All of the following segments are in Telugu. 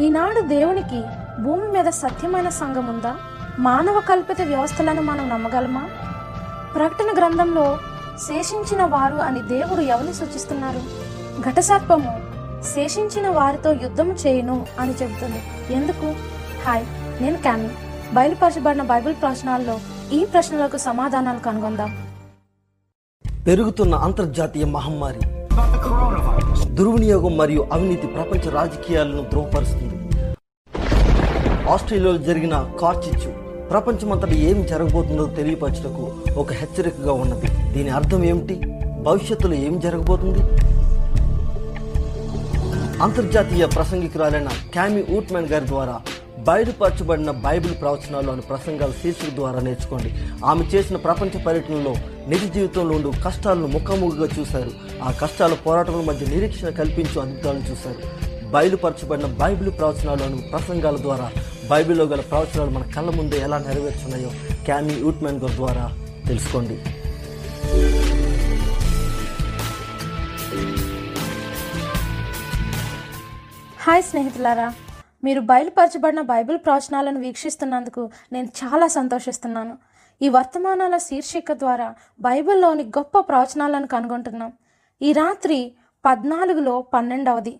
ఈనాడు దేవునికి భూమి మీద సత్యమైన సంఘం ఉందా మానవ కల్పిత వ్యవస్థలను మనం నమ్మగలమా? ప్రకటన గ్రంథంలో శేషించిన వారు అని దేవుడు ఎవరిని సూచిస్తున్నారు? ఘటసర్పము శేషించిన వారితో యుద్ధం చేయును అని చెబుతుంది. ఎందుకు? హాయ్ నేను క్యామి బయలుపరచబడిన బైబిల్ ప్రశ్నల్లో ఈ ప్రశ్నలకు సమాధానాలు కనుగొందాం. పెరుగుతున్న అంతర్జాతీయ మహమ్మారి. దుర్వినియోగం మరియు అవినీతి ప్రపంచ రాజకీయాలను ధ్రువపరుస్తుంది ఆస్ట్రేలియాలో జరిగిన కార్చిచ్చు ప్రపంచమంతటా ఏం జరగబోతుందో తెలియపరచుటకు ఒక హెచ్చరికగా ఉన్నది. దీని అర్థం ఏమిటి? భవిష్యత్తులో ఏం జరగబోతుంది? అంతర్జాతీయ ప్రసంగికురాలైన క్యామి ఊట్మెన్ గారి ద్వారా బయలుపరచబడిన బైబిల్ ప్రవచనాలు అనే ప్రసంగాల శీర్షిక ద్వారా నేర్చుకోండి. ఆమె చేసిన ప్రపంచ పర్యటనలో నిజ జీవితంలో ఉండు కష్టాలను ముఖాముఖిగా చూశారు. ఆ కష్టాల పోరాటముల మధ్య నిరీక్షణ కల్పించు అద్భుతాలను చూశారు. బయలుపరచబడిన బైబిల్ ప్రవచనాలను ప్రసంగాల ద్వారా బైబిల్లో గల ప్రవచనాలు మన కళ్ళ ముందే ఎలా నెరవేర్చున్నాయో క్యామీ ఊట్మెన్ గారి ద్వారా తెలుసుకోండి. హాయ్ స్నేహితులారా మీరు బయలుపరచబడిన బైబిల్ ప్రవచనాలను వీక్షిస్తున్నందుకు నేను చాలా సంతోషిస్తున్నాను. ఈ వర్తమానాల శీర్షిక ద్వారా బైబిల్లోని గొప్ప ప్రవచనాలను కనుగొంటున్నాం. ఈ రాత్రి పద్నాలుగులో పన్నెండవది.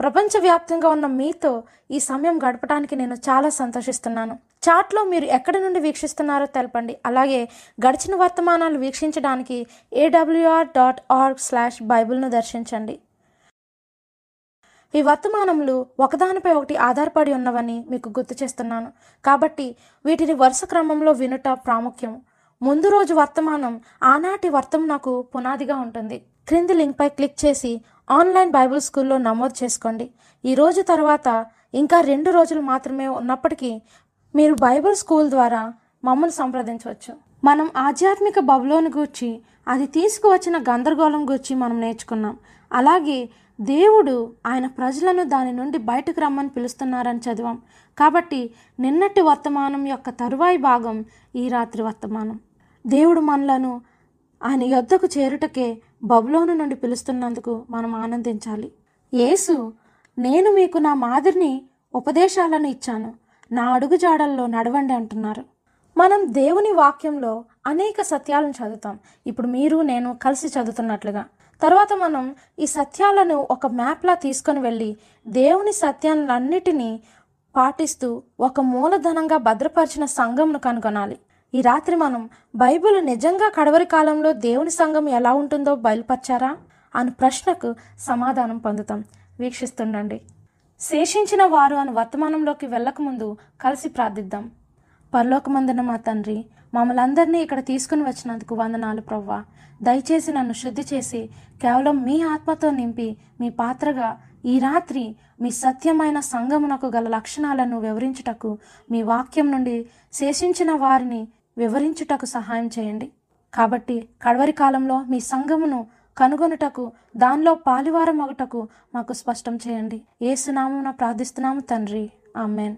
ప్రపంచవ్యాప్తంగా ఉన్న మీతో ఈ సమయం గడపడానికి నేను చాలా సంతోషిస్తున్నాను. చాట్లో మీరు ఎక్కడి నుండి వీక్షిస్తున్నారో తెలపండి. అలాగే గడిచిన వర్తమానాలు వీక్షించడానికి ఏడబ్ల్యూఆర్ డాట్ ఆర్గ్ స్లాష్ బైబిల్ను దర్శించండి. ఈ వర్తమానములు ఒకదానిపై ఒకటి ఆధారపడి ఉన్నవని మీకు గుర్తు చేస్తున్నాను. కాబట్టి వీటిని వరుస క్రమంలో వినుట ప్రాముఖ్యం. ముందు రోజు వర్తమానం ఆనాటి నాకు పునాదిగా ఉంటుంది. క్రింది లింక్పై క్లిక్ చేసి ఆన్లైన్ బైబిల్ స్కూల్లో నమోదు చేసుకోండి. ఈ రోజు తర్వాత ఇంకా రెండు రోజులు మాత్రమే ఉన్నప్పటికీ మీరు బైబిల్ స్కూల్ ద్వారా మమ్మల్ని సంప్రదించవచ్చు. మనం ఆధ్యాత్మిక బబులోని గూర్చి అది తీసుకువచ్చిన గందరగోళం గూర్చి మనం నేర్చుకున్నాం. అలాగే దేవుడు ఆయన ప్రజలను దాని నుండి బయటకు రమ్మని పిలుస్తున్నారని చదివాం. కాబట్టి నిన్నటి వర్తమానం యొక్క తరువాయి భాగం ఈ రాత్రి వర్తమానం. దేవుడు మనలను ఆయన యొద్దకు చేరుటకే బబులోను నుండి పిలుస్తున్నందుకు మనం ఆనందించాలి. యేసు నేను మీకు నా మాదిరిని ఉపదేశాలను ఇచ్చాను. నా అడుగుజాడల్లో నడవండి అంటున్నారు. మనం దేవుని వాక్యంలో అనేక సత్యాలను చదువుతాం. ఇప్పుడు మీరు నేను కలిసి చదువుతున్నట్లుగా. తర్వాత మనం ఈ సత్యాలను ఒక మ్యాప్లా తీసుకొని వెళ్ళి దేవుని సత్యాలన్నిటినీ పాటిస్తూ ఒక మూలధనంగా భద్రపరిచిన సంఘంను కనుగొనాలి. ఈ రాత్రి మనం బైబిల్ నిజంగా కడవరి కాలంలో దేవుని సంఘం ఎలా ఉంటుందో బయలుపరిచారా? అను ప్రశ్నకు సమాధానం పొందుతాం. వీక్షిస్తుండండి. శేషించిన వారు అని వర్తమానంలోకి వెళ్ళకముందు కలిసి ప్రార్థిద్దాం. పరలోకమందున మా తండ్రి మమ్మల్ని అందరినీ ఇక్కడ తీసుకుని వచ్చినందుకు వందనాలు ప్రవ్వా. దయచేసి నన్ను శుద్ధి చేసి కేవలం మీ ఆత్మతో నింపి మీ పాత్రగా ఈ రాత్రి మీ సత్యమైన సంగమునకు గల లక్షణాలను వివరించుటకు మీ వాక్యం నుండి శేషించిన వారిని వివరించుటకు సహాయం చేయండి. కాబట్టి కడవరి కాలంలో మీ సంఘమును కనుగొనుటకు దానిలో పాలివారం అగుటకు మాకు స్పష్టం చేయండి. ఏసునామమున ప్రార్థిస్తున్నాము తండ్రి. ఆమెన్.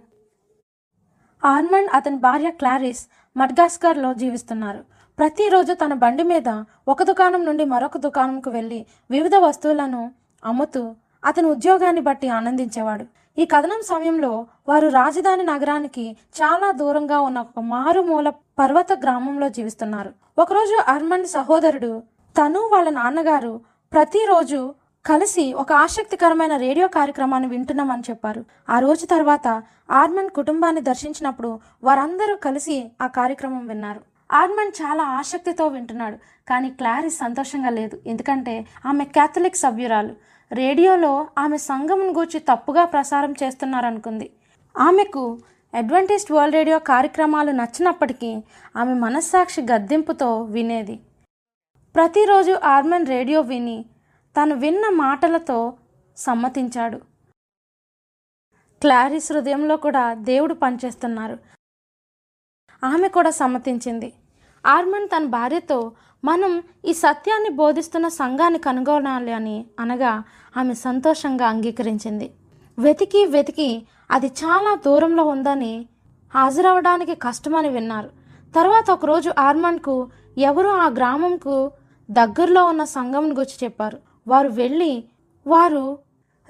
ఆర్మండ్ అతని భార్య క్లారిస్ మడ్గాస్కర్లో జీవిస్తున్నారు. ప్రతిరోజు తన బండి మీద ఒక దుకాణం నుండి మరొక దుకాణంకు వెళ్ళి వివిధ వస్తువులను అమ్ముతూ అతని ఉద్యోగాన్ని బట్టి ఆనందించేవాడు. ఈ కథనం సమయంలో వారు రాజధాని నగరానికి చాలా దూరంగా ఉన్న ఒక మారుమూల పర్వత గ్రామంలో జీవిస్తున్నారు. ఒకరోజు అర్మండ్ సహోదరుడు తను వాళ్ళ నాన్నగారు ప్రతిరోజు కలిసి ఒక ఆసక్తికరమైన రేడియో కార్యక్రమాన్ని వింటున్నామని చెప్పారు. ఆ రోజు తర్వాత ఆర్మండ్ కుటుంబాన్ని దర్శించినప్పుడు వారందరూ కలిసి ఆ కార్యక్రమం విన్నారు. ఆర్మండ్ చాలా ఆసక్తితో వింటున్నాడు కానీ క్లారిస్ సంతోషంగా లేదు. ఎందుకంటే ఆమె క్యాథలిక్ సభ్యురాలు. రేడియోలో ఆమె సంఘం గూర్చి తప్పుగా ప్రసారం చేస్తున్నారనుకుంది. ఆమెకు అడ్వెంటిస్ట్ వరల్డ్ రేడియో కార్యక్రమాలు నచ్చినప్పటికీ ఆమె మనస్సాక్షి గద్దెంపుతో వినేది. ప్రతిరోజు ఆర్మన్ రేడియో విని తను విన్న మాటలతో సమ్మతించాడు. క్లారిస్ హృదయంలో కూడా దేవుడు పనిచేస్తున్నారు. ఆమె కూడా సమ్మతించింది. ఆర్మన్ తన భార్యతో మనం ఈ సత్యాన్ని బోధిస్తున్న సంఘాన్ని కనుగొనాలి అని అనగా ఆమె సంతోషంగా అంగీకరించింది. వెతికి వెతికి అది చాలా దూరంలో ఉందని హాజరవడానికి కష్టమని విన్నారు. తర్వాత ఒకరోజు ఆర్మన్కు ఎవరో ఆ గ్రామంకు దగ్గరలో ఉన్న సంఘం గురించి చెప్పారు. వారు వెళ్ళి వారు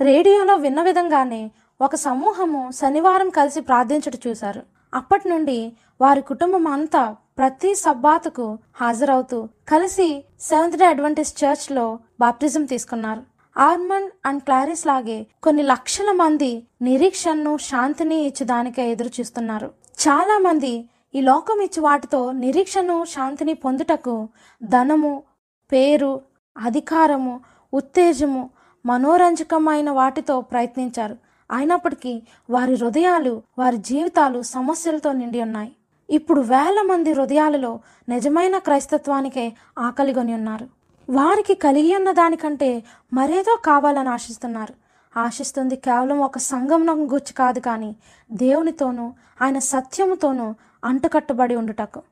రేడియోలో విన్న విధంగానే ఒక సమూహము శనివారం కలిసి ప్రార్థించుట చూశారు. అప్పటి నుండి వారి కుటుంబం అంతా ప్రతి సబ్బాతుకు హాజరవుతూ కలిసి సెవెంత్ డే అడ్వెంటిస్ట్ చర్చ్లో బాప్టిజం తీసుకున్నారు. ఆర్మండ్ అండ్ క్లారిస్ లాగే కొన్ని లక్షల మంది నిరీక్షణను శాంతిని ఇచ్చేదానికే ఎదురు చూస్తున్నారు. చాలా మంది ఈ లోకం ఇచ్చి వాటితో నిరీక్షను శాంతిని పొందుటకు ధనము పేరు అధికారము ఉత్తేజము మనోరంజకమైన వాటితో ప్రయత్నించారు. అయినప్పటికీ వారి హృదయాలు వారి జీవితాలు సమస్యలతో నిండి ఉన్నాయి. ఇప్పుడు వేల మంది హృదయాలలో నిజమైన క్రైస్తత్వానికే ఆకలిగొని ఉన్నారు. వారికి కలిగి ఉన్న దానికంటే మరేదో కావాలని ఆశిస్తున్నారు. ఆశిస్తుంది కేవలం ఒక సంగమనం గుర్చి కాదు కానీ దేవునితోనూ ఆయన సత్యముతోనూ అంటుకట్టుబడి ఉండుటకు.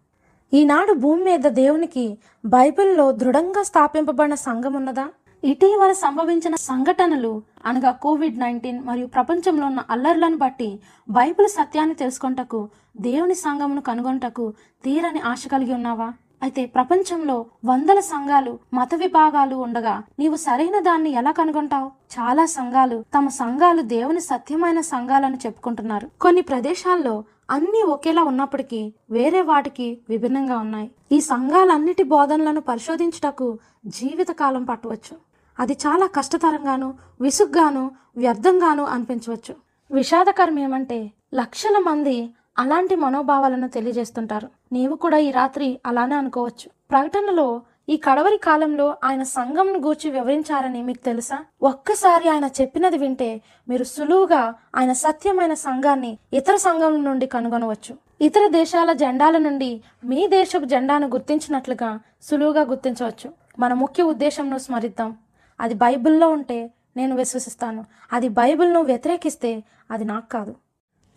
ఈనాడు భూమి మీద దేవునికి బైబిల్లో దృఢంగా స్థాపింపబడిన సంఘం ఉన్నదా? ఇటీవల సంభవించిన సంఘటనలు అనగా కోవిడ్ నైన్టీన్ మరియు ప్రపంచంలో ఉన్న అల్లర్లను బట్టి బైబిల్ సత్యాన్ని తెలుసుకొంటకు దేవుని సంఘమును కనుగొంటకు తీరని ఆశ కలిగి ఉన్నావా? అయితే ప్రపంచంలో వందల సంఘాలు మత విభాగాలు ఉండగా నీవు సరైన దాన్ని ఎలా కనుగొంటావు? చాలా సంఘాలు తమ సంఘాలు దేవుని సత్యమైన సంఘాలను చెప్పుకుంటున్నారు. కొన్ని ప్రదేశాల్లో అన్నీ ఒకేలా ఉన్నప్పటికీ వేరే వాటికి విభిన్నంగా ఉన్నాయి. ఈ సంఘాలన్నిటి బోధనలను పరిశోధించుటకు జీవితకాలం పట్టవచ్చు. అది చాలా కష్టతరంగాను విసుగ్గాను వ్యర్థంగాను అనిపించవచ్చు. విషాదకరం ఏమంటే లక్షల మంది అలాంటి మనోభావాలను తెలియజేస్తుంటారు. నీవు కూడా ఈ రాత్రి అలానే అనుకోవచ్చు. ప్రకటనలో ఈ కడవరి కాలంలో ఆయన సంఘంను గూర్చి వివరించారని మీకు తెలుసా? ఒక్కసారి ఆయన చెప్పినది వింటే మీరు సులువుగా ఆయన సత్యమైన సంఘాన్ని ఇతర సంఘం నుండి కనుగొనవచ్చు. ఇతర దేశాల జెండాల నుండి మీ దేశపు జెండాను గుర్తించినట్లుగా సులువుగా గుర్తించవచ్చు. మన ముఖ్య ఉద్దేశంను స్మరిద్దాం. అది బైబిల్లో ఉంటే నేను విశ్వసిస్తాను. అది బైబిల్ను వ్యతిరేకిస్తే అది నాకు కాదు.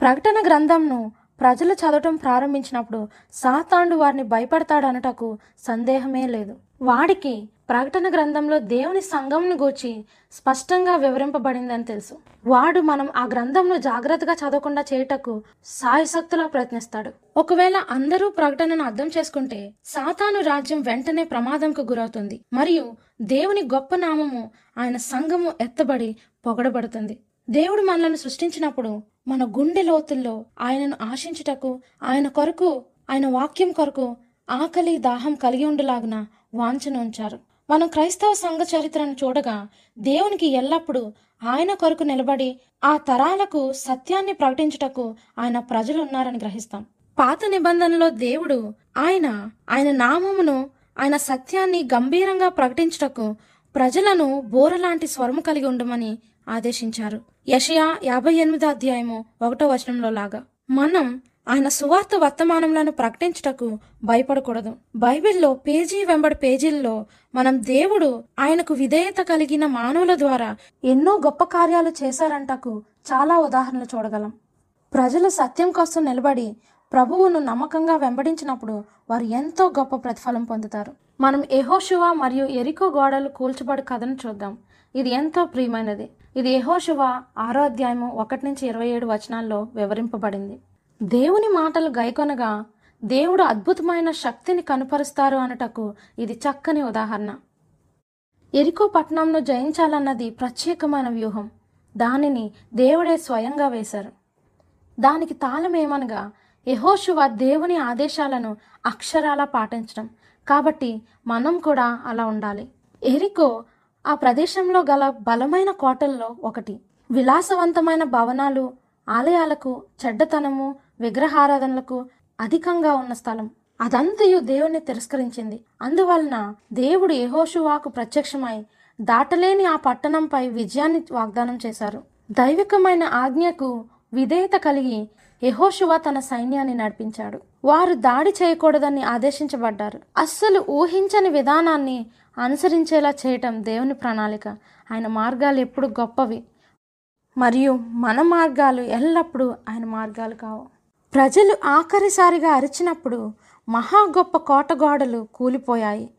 ప్రకటన గ్రంథంను ప్రజలు చదవటం ప్రారంభించినప్పుడు సాతాండు వారిని భయపడతాడనటకు సందేహమే లేదు. వాడికి ప్రకటన గ్రంథంలో దేవుని సంఘంను గూర్చి స్పష్టంగా వివరింపబడిందని తెలుసు. వాడు మనం ఆ గ్రంథంను జాగ్రత్తగా చదవకుండా చేయుటకు సాయశక్తులా ప్రయత్నిస్తాడు. ఒకవేళ అందరూ ప్రకటనను అర్థం చేసుకుంటే సాతాను రాజ్యం వెంటనే ప్రమాదంకు గురవుతుంది. మరియు దేవుని గొప్ప నామము ఆయన సంఘము ఎత్తబడి పొగడబడుతుంది. దేవుడు మనలను సృష్టించినప్పుడు మన గుండె లోతుల్లో ఆయనను ఆశించుటకు ఆయన కొరకు ఆయన వాక్యం కొరకు ఆకలి దాహం కలిగి ఉండలాగున వాంఛను ఉంచారు. మనం క్రైస్తవ సంఘ చరిత్రను చూడగా దేవునికి ఎల్లప్పుడూ ఆయన కొరకు నిలబడి ఆ తరాలకు సత్యాన్ని ప్రకటించుటకు ఆయన ప్రజలు ఉన్నారని గ్రహిస్తాం. పాత నిబంధనలో దేవుడు ఆయన ఆయన నామమును ఆయన సత్యాన్ని గంభీరంగా ప్రకటించుటకు ప్రజలను బోరలాంటి స్వరము కలిగి ఉండమని ఆదేశించారు. యషయా యాభై ఎనిమిదో అధ్యాయము ఒకటో వచనంలో లాగా మనం ఆయన సువార్త వర్తమానములను ప్రకటించుటకు భయపడకూడదు. బైబిల్లో పేజీ వెంబడి పేజీల్లో మనం దేవుడు ఆయనకు విధేయత కలిగిన మానవుల ద్వారా ఎన్నో గొప్ప కార్యాలు చేశారంటకు చాలా ఉదాహరణలు చూడగలం. ప్రజలు సత్యం కోసం నిలబడి ప్రభువును నమ్మకంగా వెంబడించినప్పుడు వారు ఎంతో గొప్ప ప్రతిఫలం పొందుతారు. మనం ఎహోశివ మరియు ఎరికో గోడలు కూల్చబడి కథను చూద్దాం. ఇది ఎంతో ప్రియమైనది. ఇది ఎహోషువ ఆరో అధ్యాయము ఒకటి నుంచి ఇరవై ఏడు వచనాల్లో వివరింపబడింది. దేవుని మాటలు గైకొనగా దేవుడు అద్భుతమైన శక్తిని కనుపరుస్తారు అనుటకు ఇది చక్కని ఉదాహరణ. ఎరికో పట్టణంను జయించాలన్నది ప్రత్యేకమైన వ్యూహం. దానిని దేవుడే స్వయంగా వేశారు. దానికి తాళమేమనగా ఏమనగా దేవుని ఆదేశాలను అక్షరాలా పాటించడం. కాబట్టి మనం కూడా అలా ఉండాలి. ఎరికో ఆ ప్రదేశంలో గల బలమైన కోటల్లో ఒకటి. విలాసవంతమైన భవనాలు ఆలయాలకు చెడ్డతనము విగ్రహారాధనలకు అధికంగా ఉన్న స్థలం. అదంతయు దేవుణ్ణి తిరస్కరించింది. అందువలన దేవుడు యహోషువాకు ప్రత్యక్షమై దాటలేని ఆ పట్టణంపై విజయాన్ని వాగ్దానం చేశారు. దైవికమైన ఆజ్ఞకు విధేయత కలిగి యహోషువా తన సైన్యాన్ని నడిపించాడు. వారు దాడి చేయకూడదని ఆదేశించబడ్డారు. అస్సలు ఊహించని విధానాన్ని అనుసరించేలా చేయటం దేవుని ప్రణాళిక. ఆయన మార్గాలు ఎప్పుడు గొప్పవి. మరియు మన మార్గాలు ఎల్లప్పుడూ ఆయన మార్గాలు కావు. ప్రజలు ఆఖరిసారిగా అరిచినప్పుడు మహా గొప్ప కోట గోడలు కూలిపోయాయి.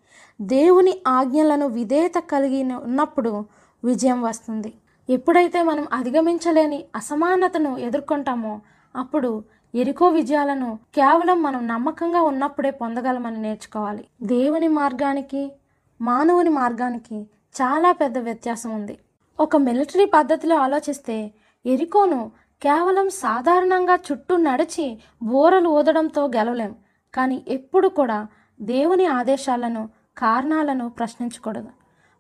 దేవుని ఆజ్ఞలను విధేయత కలిగి ఉన్నప్పుడు విజయం వస్తుంది. ఎప్పుడైతే మనం అధిగమించలేని అసమానతను ఎదుర్కొంటామో అప్పుడు ఎరికో విజయాలను కేవలం మనం నమ్మకంగా ఉన్నప్పుడే పొందగలమని నేర్చుకోవాలి. దేవుని మార్గానికి మానవుని మార్గానికి చాలా పెద్ద వ్యత్యాసం ఉంది. ఒక మిలిటరీ పద్ధతిలో ఆలోచిస్తే ఎరికోను కేవలం సాధారణంగా చుట్టూ నడిచి బోరలు ఊదడంతో గెలవలేం. కానీ ఎప్పుడు కూడా దేవుని ఆదేశాలను కారణాలను ప్రశ్నించకూడదు.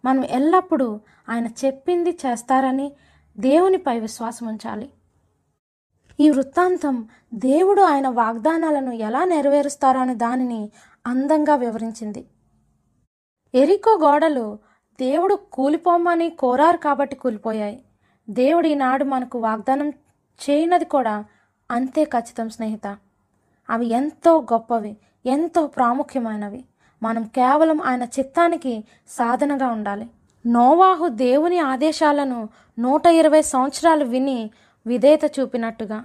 మనం ఎల్లప్పుడూ ఆయన చెప్పింది చేస్తారని దేవునిపై విశ్వాసం ఉంచాలి. ఈ వృత్తాంతం దేవుడు ఆయన వాగ్దానాలను ఎలా నెరవేరుస్తారో అనే దానిని అందంగా వివరించింది. ఎరికో గోడలు దేవుడు కూలిపోమని కోరారు కాబట్టి కూలిపోయాయి. దేవుడు ఈనాడు మనకు వాగ్దానం చేయనది కూడా అంతే ఖచ్చితం స్నేహిత. అవి ఎంతో గొప్పవి ఎంతో ప్రాముఖ్యమైనవి. మనం కేవలం ఆయన చిత్తానికి సాధనగా ఉండాలి. నోవాహు దేవుని ఆదేశాలను నూట ఇరవై సంవత్సరాలు విని విధేయత చూపినట్టుగా.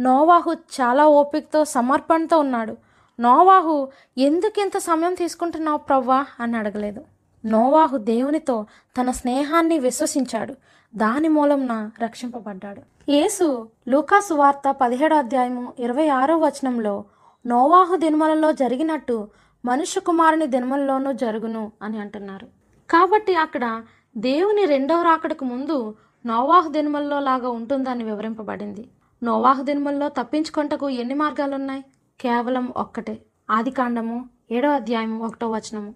నోవాహు చాలా ఓపికతో సమర్పణతో ఉన్నాడు. నోవాహు ఎందుకు సమయం తీసుకుంటున్నావు ప్రవ్వా? అని అడగలేదు. నోవాహు దేవునితో తన స్నేహాన్ని విశ్వసించాడు. దాని మూలంన రక్షింపబడ్డాడు. యేసు లూకాసు వార్త పదిహేడో అధ్యాయము ఇరవై ఆరో వచనంలో నోవాహు దినములలో జరిగినట్టు మనుష్య కుమారుని దినములలోనూ జరుగును అని అంటున్నారు. కాబట్టి అక్కడ దేవుని రెండవ రాకడకు ముందు నోవాహు దినములలో లాగా ఉంటుందని వివరింపబడింది. నోవాహు దినముల్లో తప్పించుకొంటకు ఎన్ని మార్గాలున్నాయి? కేవలం ఒక్కటే. ఆదికాండము ఏడో అధ్యాయము ఒకటో వచనము.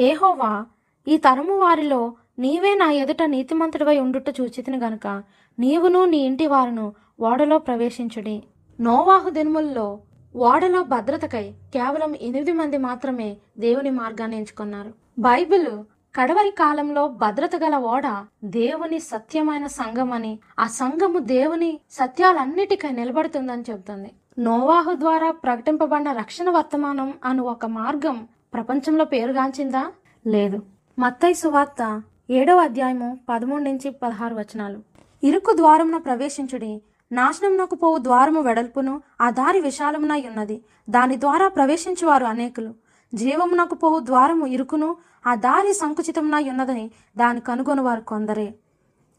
ఏహోవా ఈ తరము వారిలో నీవే నా ఎదుట నీతిమంతుడివై ఉండుట చూచితిని గనుక. నీవును నీ ఇంటి వారును ఓడలో ప్రవేశించుడి. నోవాహు దినముల్లో ఓడలో భద్రతకై కేవలం ఎనిమిది మంది మాత్రమే దేవుని మార్గాన్ని ఎంచుకున్నారు. బైబిల్ కడవరి కాలంలో భద్రత గల ఓడ దేవుని సత్యమైన సంఘం అని ఆ సంఘము దేవుని సత్యాలన్నిటికై నిలబడుతుందని చెబుతుంది. నోవాహు ద్వారా ప్రకటింపబడిన రక్షణ వర్తమానం అను ఒక మార్గం ప్రపంచంలో పేరుగాంచిందా? లేదు. మత్తై సువార్త ఏడవ అధ్యాయము పదమూడు నుంచి పదహారు వచనాలు. ఇరుకు ద్వారమున ప్రవేశించుడి. నాశనమునకు పోవు ద్వారము వెడల్పును ఆ దారి విశాలమునై ఉన్నది. దాని ద్వారా ప్రవేశించువారు అనేకులు. జీవమునకు పోవు ద్వారము ఇరుకును ఆ దారి సంకుచితమునై ఉన్నదని దాని కనుగొని వారు కొందరే.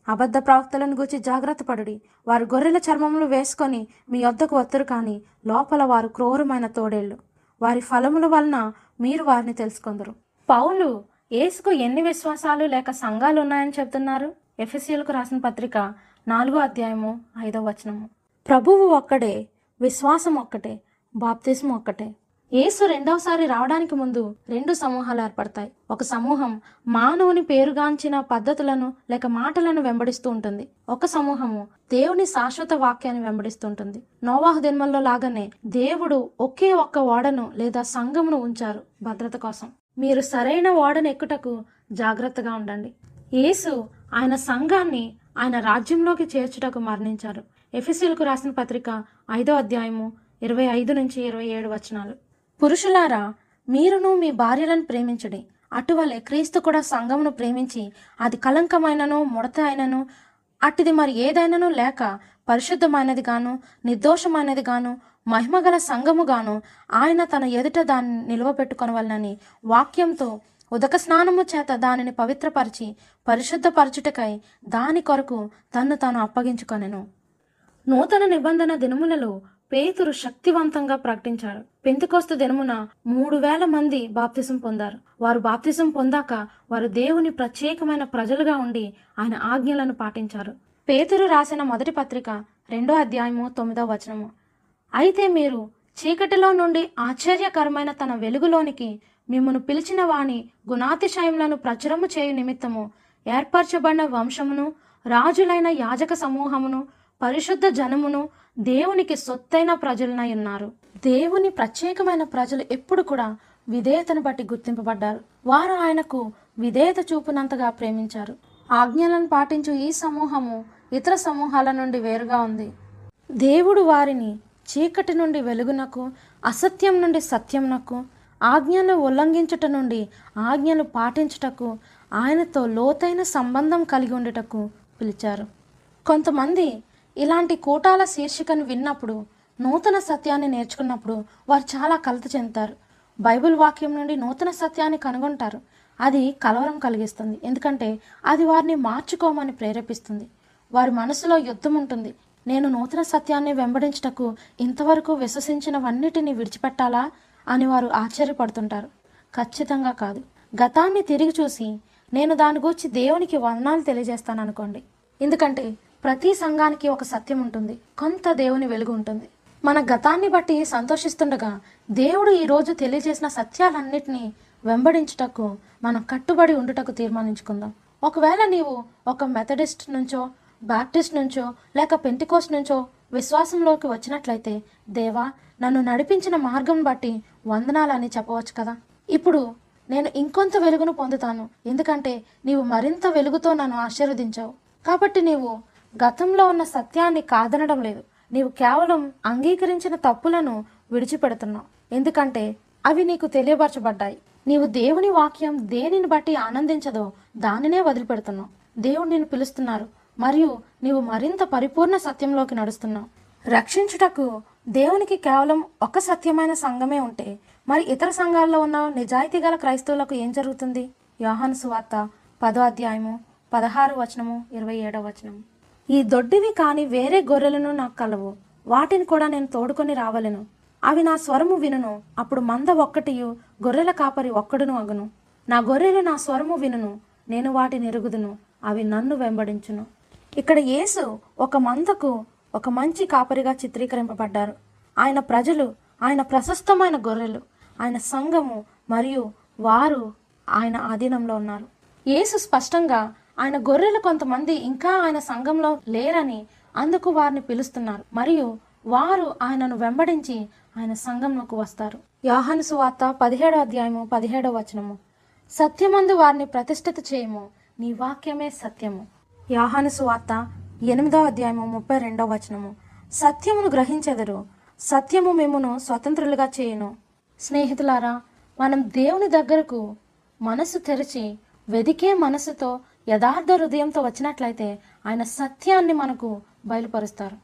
అబద్ధ ప్రవక్తలను గూర్చి జాగ్రత్త పడుడి. వారు గొర్రెల చర్మములు వేసుకొని మీ వద్దకు వత్తరు కానీ లోపల వారు క్రూరమైన తోడేళ్ళు వారి ఫలముల వలన మీరు వారిని తెలుసుకొందరు. పౌలు ఏసుకు ఎన్ని విశ్వాసాలు లేక సంఘాలు ఉన్నాయని చెబుతున్నారు ఎఫ్ఎస్సీలకు రాసిన పత్రిక నాలుగో అధ్యాయము ఐదో వచనము. ప్రభువు ఒక్కడే విశ్వాసం ఒక్కటే బాప్తిజం ఒక్కటే. యేసు రెండవసారి రావడానికి ముందు రెండు సమూహాలు ఏర్పడతాయి. ఒక సమూహం మానవుని పేరుగాంచిన పద్ధతులను లేక మాటలను వెంబడిస్తూ ఉంటుంది. ఒక సమూహము దేవుని శాశ్వత వాక్యాన్ని వెంబడిస్తూ ఉంటుంది. నోవాహు దిన్మల్లో లాగానే దేవుడు ఒకే ఒక్క ఓడను లేదా సంఘమును ఉంచారు భద్రత కోసం. మీరు సరైన ఓడను ఎక్కుటకు జాగ్రత్తగా ఉండండి. యేసు ఆయన సంఘాన్ని ఆయన రాజ్యంలోకి చేర్చుటకు మరణించారు. ఎఫిసిల్కు రాసిన పత్రిక ఐదో అధ్యాయము ఇరవై ఐదు నుంచి ఇరవై ఏడు వచనాలు. పురుషులారా మీరును మీ భార్యలను ప్రేమించడి అటువలే క్రీస్తు కూడా సంఘమును ప్రేమించి అది కలంకమైనను ముడత అయినను అట్టిది మరి ఏదైనను లేక పరిశుద్ధమైనది గాను నిర్దోషమైనది గాను మహిమగల సంఘముగాను ఆయన తన ఎదుట దాన్ని నిలువబెట్టుకొనవలనని వాక్యంతో ఉదక స్నానము చేత దానిని పవిత్రపరిచి పరిశుద్ధపరచుటకై దాని కొరకు తన్ను తాను అప్పగించుకొనెను. నూతన నిబంధన దినములలో పేతురు శక్తివంతంగా ప్రకటించాడు పెంతుకోస్తు దినమున మూడు వేల మంది బాప్తిసం పొందారు. వారు బాప్తిసం పొందాక వారు దేవుని ప్రత్యేకమైన ప్రజలుగా ఉండి ఆయన ఆజ్ఞలను పాటించారు. పేతురు రాసిన మొదటి పత్రిక రెండో అధ్యాయము తొమ్మిదో వచనము. అయితే మీరు చీకటిలో నుండి ఆశ్చర్యకరమైన తన వెలుగులోనికి మిమ్మను పిలిచిన వాని గుణాతిశయములను ప్రచురము చేయు నిమిత్తము ఏర్పరచబడిన వంశమును రాజులైన యాజక సమూహమును పరిశుద్ధ జనమును దేవునికి సొత్తైన ప్రజలనై ఉన్నారు. దేవుని ప్రత్యేకమైన ప్రజలు ఎప్పుడు కూడా విధేయతను బట్టి గుర్తింపబడ్డారు. వారు ఆయనకు విధేయత చూపునంతగా ప్రేమించారు. ఆజ్ఞలను పాటించు ఈ సమూహము ఇతర సమూహాల నుండి వేరుగా ఉంది. దేవుడు వారిని చీకటి నుండి వెలుగునకు అసత్యం నుండి సత్యంనకు ఆజ్ఞలు ఉల్లంఘించుట నుండి ఆజ్ఞలు పాటించుటకు ఆయనతో లోతైన సంబంధం కలిగి ఉండుటకు పిలిచారు. కొంతమంది ఇలాంటి కూటాల శీర్షికను విన్నప్పుడు నూతన సత్యాన్ని నేర్చుకున్నప్పుడు వారు చాలా కలత చెందుతారు. బైబిల్ వాక్యం నుండి నూతన సత్యాన్ని కనుగొంటారు. అది కలవరం కలిగిస్తుంది. ఎందుకంటే అది వారిని మార్చుకోమని ప్రేరేపిస్తుంది. వారి మనసులో యుద్ధం ఉంటుంది నేను నూతన సత్యాన్ని వెంబడించుటకు ఇంతవరకు విశ్వసించినవన్నిటిని విడిచిపెట్టాలా? అని వారు ఆశ్చర్యపడుతుంటారు. ఖచ్చితంగా కాదు. గతాన్ని తిరిగి చూసి నేను దాని గురించి దేవునికి వర్ణాలు తెలియజేస్తాను అనుకోండి ఎందుకంటే ప్రతి సంఘానికి ఒక సత్యం ఉంటుంది. కొంత దేవుని వెలుగు ఉంటుంది. మన గతాన్ని బట్టి సంతోషిస్తుండగా దేవుడు ఈరోజు తెలియజేసిన సత్యాలన్నిటినీ వెంబడించుటకు మనం కట్టుబడి ఉండుటకు తీర్మానించుకుందాం. ఒకవేళ నీవు ఒక మెథడిస్ట్ నుంచో బాప్టిస్ట్ నుంచో లేక పెంటికోస్ నుంచో విశ్వాసంలోకి వచ్చినట్లయితే దేవా నన్ను నడిపించిన మార్గం బట్టి వందనాలని చెప్పవచ్చు కదా? ఇప్పుడు నేను ఇంకొంత వెలుగును పొందుతాను. ఎందుకంటే నీవు మరింత వెలుగుతో నన్ను ఆశీర్వదించావు. కాబట్టి నీవు గతంలో ఉన్న సత్యాన్ని కాదనడం లేదు. నీవు కేవలం అంగీకరించిన తప్పులను విడిచిపెడుతున్నావు. ఎందుకంటే అవి నీకు తెలియపరచబడ్డాయి. నీవు దేవుని వాక్యం దేనిని బట్టి ఆనందించదో దానినే వదిలిపెడుతున్నావు. దేవుడు నిన్ను పిలుస్తున్నారు. మరియు నీవు మరింత పరిపూర్ణ సత్యంలోకి నడుస్తున్నావు. రక్షించుటకు దేవునికి కేవలం ఒక సత్యమైన సంఘమే ఉంటే మరి ఇతర సంఘాల్లో ఉన్న నిజాయితీ గల క్రైస్తవులకు ఏం జరుగుతుంది? యోహాను సువార్త పదో అధ్యాయము పదహారు వచనము ఇరవై ఏడవ వచనము. ఈ దొడ్డివి కాని వేరే గొర్రెలను నాకు కలవు. వాటిని కూడా నేను తోడుకొని రావలను. అవి నా స్వరము వినును. అప్పుడు మంద ఒక్కటియు గొర్రెల కాపరి ఒక్కడును అగును. నా గొర్రెలు నా స్వరము వినును. నేను వాటిని ఎరుగుదును. అవి నన్ను వెంబడించును. ఇక్కడ యేసు ఒక మందకు ఒక మంచి కాపరిగా చిత్రీకరింపబడ్డారు. ఆయన ప్రజలు ఆయన ప్రశస్తమైన గొర్రెలు ఆయన సంఘము మరియు వారు ఆయన ఆధీనంలో ఉన్నారు. యేసు స్పష్టంగా ఆయన గొర్రెలు కొంతమంది ఇంకా ఆయన సంఘంలో లేరని అందుకు వారిని పిలుస్తున్నారు. మరియు వారు ఆయనను వెంబడించి ఆయన సంఘంలోకి వస్తారు. యోహాను సువార్త పదిహేడో అధ్యాయము పదిహేడో వచనము. సత్యమందు వారిని ప్రతిష్ఠిత చేయము. నీ వాక్యమే సత్యము. యాహాను సువార్త ఎనిమిదో అధ్యాయము ముప్పై రెండో వచనము. సత్యమును గ్రహించెదరు. సత్యము మేమును స్వతంత్రులుగా చేయను. స్నేహితులారా మనం దేవుని దగ్గరకు మనసు తెరిచి వెదికే మనసుతో యథార్థ హృదయంతో వచ్చినట్లయితే ఆయన సత్యాన్ని మనకు బయలుపరుస్తారు.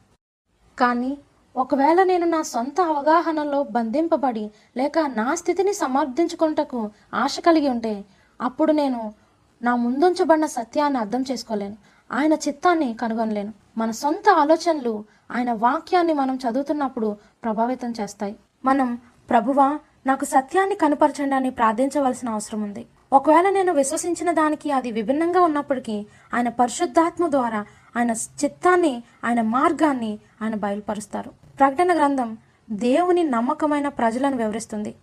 కానీ ఒకవేళ నేను నా సొంత అవగాహనలో బంధింపబడి లేక నా స్థితిని సమర్థించుకుంటకు ఆశ కలిగి ఉంటే అప్పుడు నేను నా ముందుంచబడిన సత్యాన్ని అర్థం చేసుకోలేను. ఆయన చిత్తాన్ని కనుగొనలేను. మన సొంత ఆలోచనలు ఆయన వాక్యాన్ని మనం చదువుతున్నప్పుడు ప్రభావితం చేస్తాయి. మనం ప్రభువా నాకు సత్యాన్ని కనుపరచండి అని ప్రార్థించవలసిన అవసరం ఉంది. ఒకవేళ నేను విశ్వసించిన దానికి అది విభిన్నంగా ఉన్నప్పటికీ ఆయన పరిశుద్ధాత్మ ద్వారా ఆయన చిత్తాన్ని ఆయన మార్గాన్ని ఆయన బయలుపరుస్తారు. ప్రకటన గ్రంథం దేవుని నమ్మకమైన ప్రజలను వివరిస్తుంది.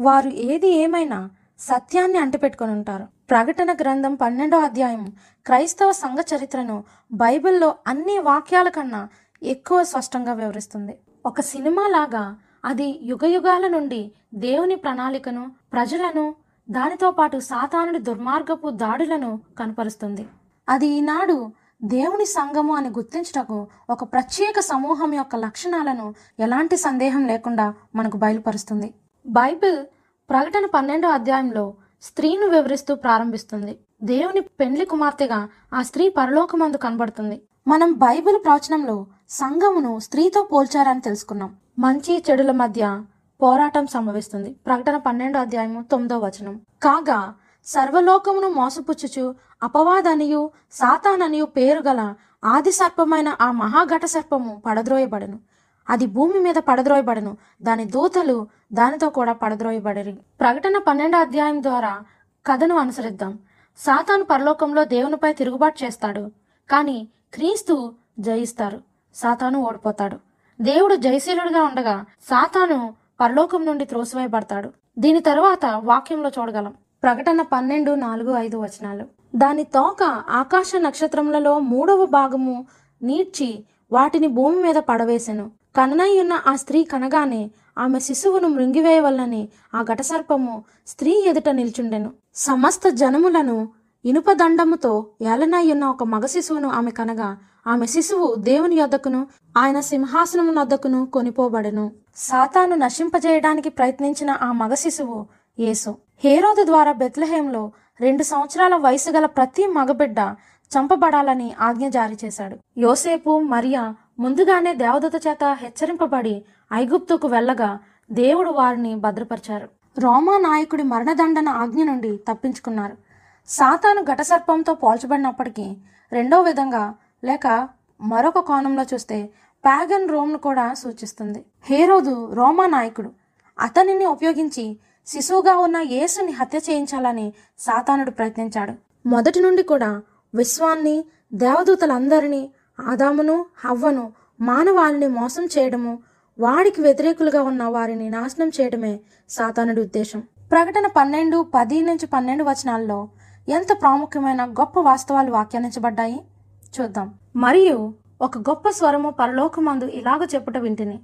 వారు ఏది ఏమైనా సత్యాన్ని అంటిపెట్టుకొని ఉంటారు. ప్రకటన గ్రంథం పన్నెండో అధ్యాయం క్రైస్తవ సంఘ చరిత్రను బైబిల్లో అన్ని వాక్యాల కన్నా ఎక్కువ స్పష్టంగా వివరిస్తుంది. ఒక సినిమా లాగా అది యుగయుగాల నుండి దేవుని ప్రణాళికను ప్రజలను దానితో పాటు సాతానుడి దుర్మార్గపు దాడులను కనపరుస్తుంది. అది ఈనాడు దేవుని సంఘము అని గుర్తించుటకు ఒక ప్రత్యేక సమూహం యొక్క లక్షణాలను ఎలాంటి సందేహం లేకుండా మనకు బయలుపరుస్తుంది. బైబిల్ ప్రకటన పన్నెండో అధ్యాయంలో స్త్రీను వివరిస్తూ ప్రారంభిస్తుంది. దేవుని పెండ్లి కుమార్తెగా ఆ స్త్రీ పరలోకమందు కనబడుతుంది. మనం బైబిల్ ప్రవచనంలో సంఘమును స్త్రీతో పోల్చారని తెలుసుకున్నాం. మంచి చెడుల మధ్య పోరాటం సంభవిస్తుంది. ప్రకటన పన్నెండో అధ్యాయము తొమ్మిదో వచనం. కాగా సర్వలోకమును మోసపుచ్చుచు అపవాదనియు సాతాననియు పేరు గల ఆది సర్పమైన ఆ మహాఘట సర్పము పడద్రోయబడను. అది భూమి మీద పడద్రోయబడను. దాని దూతలు దానితో కూడా పడద్రోయబడరు. ప్రకటన పన్నెండో అధ్యాయం ద్వారా కథను అనుసరిద్దాం. సాతాను పరలోకంలో దేవునిపై తిరుగుబాటు చేస్తాడు. కానీ క్రీస్తు జయిస్తారు. సాతాను ఓడిపోతాడు. దేవుడు జయశీలుడిగా ఉండగా సాతాను పరలోకం నుండి త్రోసివేయబడతాడు. దీని తరువాత వాక్యంలో చూడగలం. ప్రకటన పన్నెండు నాలుగు ఐదు వచనాలు. దాని తోక ఆకాశ నక్షత్రములలో మూడవ భాగము నీడ్చి వాటిని భూమి మీద పడవేసెను. కననయ్యున్న ఆ స్త్రీ కనగానే ఆమె శిశువును మృంగివేయవల్లని ఆ ఘటసర్పము స్త్రీ ఎదుట నిల్చుండెను. సమస్త జనములను ఇనుప దండముతో ఏలనయ్యున్న ఒక మగ శిశువును ఆమె కనగా ఆమె శిశువు దేవుని యొద్దకును ఆయన సింహాసనము నొద్దకును కొనిపోబడెను. సాతాను నశింపజేయడానికి ప్రయత్నించిన ఆ మగ శిశువు యేసు. హేరోదు ద్వారా బెత్లహేంలో రెండు సంవత్సరాల వయసు గల ప్రతి మగబిడ్డ చంపబడాలని ఆజ్ఞ జారీ చేశాడు. యోసేపు మరియా ముందుగానే దేవదత చేత హెచ్చరింపబడి ఐగుప్తుకు వెళ్ళగా దేవుడు వారిని భద్రపరిచారు. రోమా నాయకుడి మరణదండన ఆజ్ఞ నుండి తప్పించుకున్నారు. సాతాను ఘటసర్పంతో పోల్చబడినప్పటికీ రెండో విధంగా లేక మరొక కోణంలో చూస్తే ప్యాగన్ రోమ్ను కూడా సూచిస్తుంది. హేరోదు రోమా నాయకుడు అతనిని ఉపయోగించి శిశువుగా ఉన్న యేసుని హత్య చేయించాలని సాతానుడు ప్రయత్నించాడు. మొదటి నుండి కూడా విశ్వాన్ని దేవదూతలందరినీ ఆదామును హవ్వను మానవాళిని మోసం చేయడము వాడికి వ్యతిరేకులుగా ఉన్న వారిని నాశనం చేయడమే సాతానుడి ఉద్దేశం. ప్రకటన పన్నెండు పది నుంచి పన్నెండు వచనాల్లో ఎంత ప్రాముఖ్యమైన గొప్ప వాస్తవాలు వ్యాఖ్యానించబడ్డాయి? చూద్దాం. మరియు ఒక గొప్ప స్వరము పరలోకమందు ఇలాగ చెప్పుట వింటిని.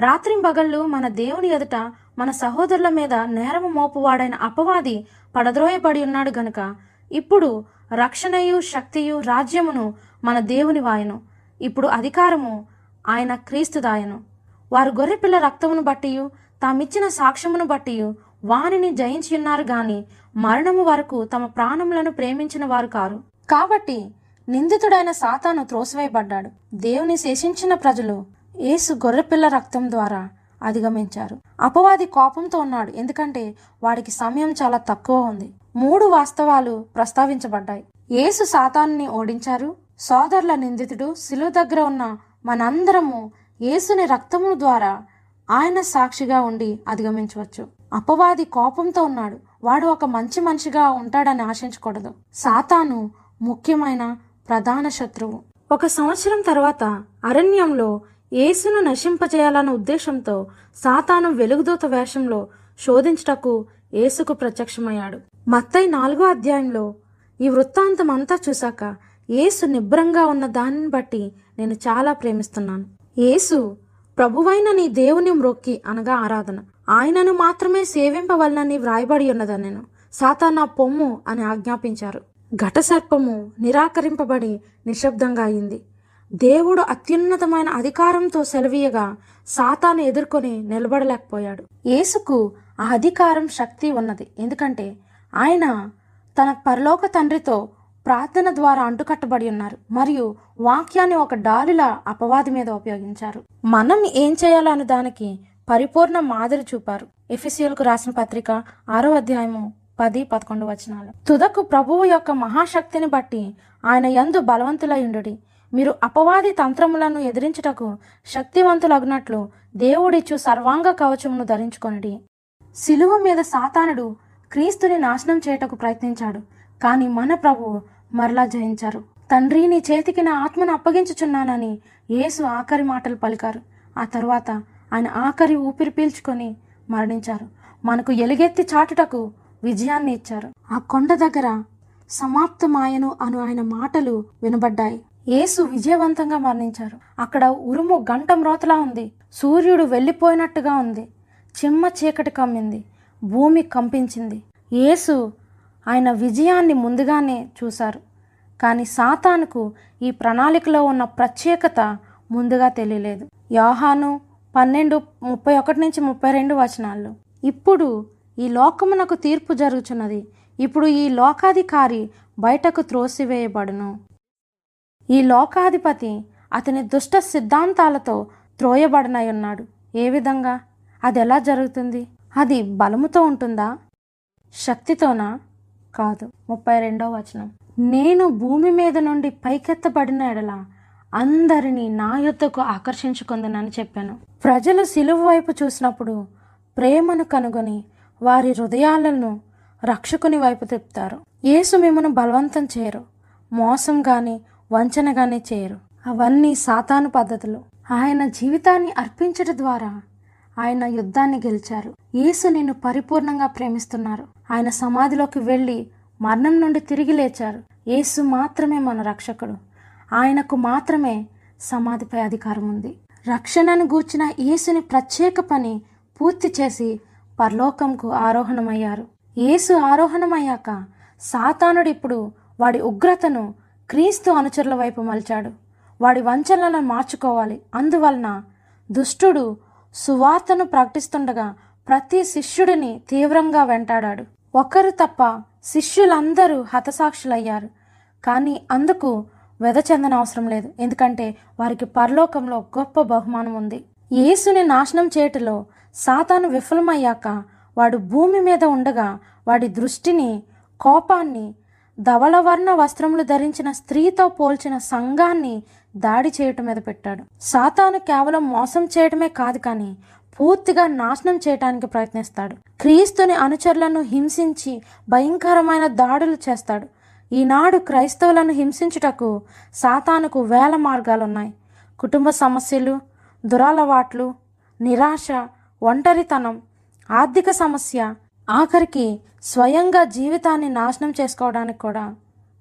రాత్రింబగళ్ళు మన దేవుని ఎదుట మన సహోదరుల మీద నేరము మోపువాడైన అపవాది పడద్రోయబడి ఉన్నాడు గనుక ఇప్పుడు రక్షణయు శక్తియు రాజ్యమును మన దేవుని వాయను. ఇప్పుడు అధికారము ఆయన క్రీస్తుదాయను. వారు గొర్రెపిల్ల రక్తమును బట్టియు తామిచ్చిన సాక్ష్యమును బట్టియు వానిని జయించి ఉన్నారు గాని మరణము వరకు తమ ప్రాణములను ప్రేమించిన వారు కారు. కాబట్టి నిందితుడైన సాతాను త్రోసివేయబడ్డాడు. దేవుని శేషించిన ప్రజలు ఏసు గొర్రెపిల్ల రక్తం ద్వారా అధిగమించారు. అపవాది కోపంతో ఉన్నాడు. ఎందుకంటే వాడికి సమయం చాలా తక్కువ ఉంది. మూడు వాస్తవాలు ప్రస్తావించబడ్డాయి. ఏసు సాతాన్ని ఓడించారు. సోదరుల నిందితుడు శిలువ దగ్గర ఉన్న మనందరము యేసుని రక్తము ద్వారా ఆయన సాక్షిగా ఉండి అధిగమించవచ్చు. అపవాది కోపంతో ఉన్నాడు. వాడు ఒక మంచి మనిషిగా ఉంటాడని ఆశించకూడదు. సాతాను ముఖ్యమైన ప్రధాన శత్రువు. ఒక సంవత్సరం తర్వాత అరణ్యంలో యేసును నశింపజేయాలన్న ఉద్దేశంతో సాతాను వెలుగుదూత వేషంలో శోధించుటకు యేసుకు ప్రత్యక్షమయ్యాడు. మత్తై నాలుగో అధ్యాయంలో ఈ వృత్తాంతం అంతా చూశాక యేసు నిబ్రంగా ఉన్న దానిని బట్టి నేను చాలా ప్రేమిస్తున్నాను. యేసు ప్రభువైన నీ దేవుని మ్రొక్కి అనగా ఆరాధన. ఆయనను మాత్రమే సేవింపవలనని వ్రాయబడి ఉన్నదనెను. సాతానా పొమ్ము అని ఆజ్ఞాపించారు. ఘటసర్పము నిరాకరింపబడి నిశ్శబ్దంగా అయింది. దేవుడు అత్యున్నతమైన అధికారంతో సెలవీయగా సాతాను ఎదుర్కొని నిలబడలేకపోయాడు. యేసుకు ఆ అధికారం శక్తి ఉన్నది. ఎందుకంటే ఆయన తన పరలోక తండ్రితో ప్రార్థన ద్వారా అంటుకట్టబడి ఉన్నారు మరియు వాక్యాన్ని ఒక డాలులా అపవాది మీద ఉపయోగించారు. మనం ఏం చేయాలన్న దానికి పరిపూర్ణ మాదిరి చూపారు. ఎఫిసియల్కు రాసిన పత్రిక ఆరో అధ్యాయము పది పదకొండు వచనాలు. తుదకు ప్రభువు యొక్క మహాశక్తిని బట్టి ఆయన యందు బలవంతులయుండుడి మీరు అపవాది తంత్రములను ఎదిరించుటకు శక్తివంతులగినట్లు దేవుడిచ్చు సర్వాంగ కవచమును ధరించుకొనిడి. శిలువ మీద సాతానుడు క్రీస్తుని నాశనం చేయటకు ప్రయత్నించాడు. కానీ మన ప్రభువు మరలా జయించారు. తండ్రి నీ చేతికి నా ఆత్మను అప్పగించుచున్నానని యేసు ఆఖరి మాటలు పలికారు. ఆ తరువాత ఆయన ఆఖరి ఊపిరి పీల్చుకొని మరణించారు. మనకు ఎలుగెత్తి చాటుటకు విజయాన్ని ఇచ్చారు. ఆ కొండ దగ్గర సమాప్తమాయను అను ఆయన మాటలు వినబడ్డాయి. యేసు విజయవంతంగా మరణించారు. అక్కడ ఉరుము గంట మ్రోతలా ఉంది. సూర్యుడు వెళ్ళిపోయినట్టుగా ఉంది. చిమ్మ చీకటి కమ్మింది. భూమి కంపించింది. యేసు ఆయన విజయాన్ని ముందుగానే చూశారు. కానీ సాతానుకు ఈ ప్రణాళికలో ఉన్న ప్రత్యేకత ముందుగా తెలియలేదు. యోహాను పన్నెండు ముప్పై ఒకటి నుంచి ముప్పై రెండు వచనాల్లో ఇప్పుడు ఈ లోకమునకు తీర్పు జరుగుచున్నది. ఇప్పుడు ఈ లోకాధికారి బయటకు త్రోసివేయబడును. ఈ లోకాధిపతి అతని దుష్ట సిద్ధాంతాలతో త్రోయబడనై ఉన్నాడు ఏ విధంగా? అది ఎలా జరుగుతుంది? అది బలముతో ఉంటుందా? శక్తితోనా? కాదు. ముప్పై రెండో వచనం. నేను భూమి మీద నుండి పైకెత్తబడిన ఎడల అందరినీ నా యొద్దకు ఆకర్షించుకుందనని చెప్పాను. ప్రజలు సిలువ వైపు చూసినప్పుడు ప్రేమను కనుగొని వారి హృదయాలను రక్షకుని వైపు తిప్పుతారు. యేసు మిమ్మను బలవంతం చేయరు మోసం గాని వంచన గాని చేయరు. అవన్నీ సాతాను పద్ధతులు. ఆయన జీవితాన్ని అర్పించడం ద్వారా ఆయన యుద్ధాన్ని గెలిచారు. యేసు నిన్ను పరిపూర్ణంగా ప్రేమిస్తున్నారు. ఆయన సమాధిలోకి వెళ్ళి మరణం నుండి తిరిగి లేచారు. యేసు మాత్రమే మన రక్షకుడు. ఆయనకు మాత్రమే సమాధిపై అధికారం ఉంది. రక్షణను గూర్చిన యేసుని ప్రత్యేక పని పూర్తి చేసి పరలోకంకు ఆరోహణమయ్యారు. యేసు ఆరోహణమయ్యాక సాతానుడు ఇప్పుడు వాడి ఉగ్రతను క్రీస్తు అనుచరుల వైపు మలిచాడు. వాడి వంచనలను మార్చుకోవాలి. అందువలన దుష్టుడు సువార్తను ప్రకటిస్తుండగా ప్రతి శిష్యుడిని తీవ్రంగా వెంటాడాడు. ఒకరు తప్ప శిష్యులందరూ హతసాక్షులయ్యారు. కానీ అందుకు వెదచెందన అవసరం లేదు. ఎందుకంటే వారికి పరలోకంలో గొప్ప బహుమానం ఉంది. యేసుని నాశనం చేయటలో సాతాను విఫలమయ్యాక వాడు భూమి మీద ఉండగా వాడి దృష్టిని కోపాన్ని ధవలవర్ణ వస్త్రములు ధరించిన స్త్రీతో పోల్చిన సంఘాన్ని దాడి చేయటం మీద పెట్టాడు. సాతాను కేవలం మోసం చేయటమే కాదు కానీ పూర్తిగా నాశనం చేయటానికి ప్రయత్నిస్తాడు. క్రీస్తుని అనుచరులను హింసించి భయంకరమైన దాడులు చేస్తాడు. ఈనాడు క్రైస్తవులను హింసించుటకు సాతానుకు వేల మార్గాలున్నాయి. కుటుంబ సమస్యలు దురలవాట్లు నిరాశ ఒంటరితనం ఆర్థిక సమస్య ఆఖరికి స్వయంగా జీవితాన్ని నాశనం చేసుకోవడానికి కూడా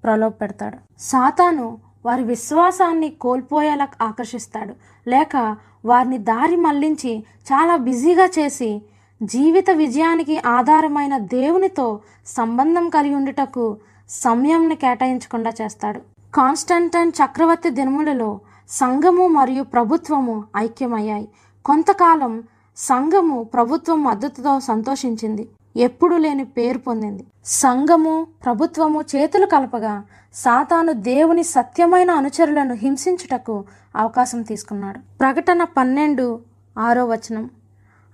ప్రలోభ పెడతాడు సాతాను వారి విశ్వాసాన్ని కోల్పోయేలా ఆకర్షిస్తాడు. లేక వారిని దారి మళ్ళించి చాలా బిజీగా చేసి జీవిత విజయానికి ఆధారమైన దేవునితో సంబంధం కలిగి ఉండుటకు సమయంని కేటాయించకుండా చేస్తాడు. కాన్స్టంటైన్ చక్రవర్తి దినములలో సంఘము మరియు ప్రభుత్వము ఐక్యమయ్యాయి. కొంతకాలం సంఘము ప్రభుత్వం మద్దతుతో సంతోషించింది. ఎప్పుడు లేని పేరు పొందింది. సంఘము ప్రభుత్వము చేతులు కలపగా సాతాను దేవుని సత్యమైన అనుచరులను హింసించుటకు అవకాశం తీసుకున్నాడు. ప్రకటన పన్నెండు ఆరో వచనం.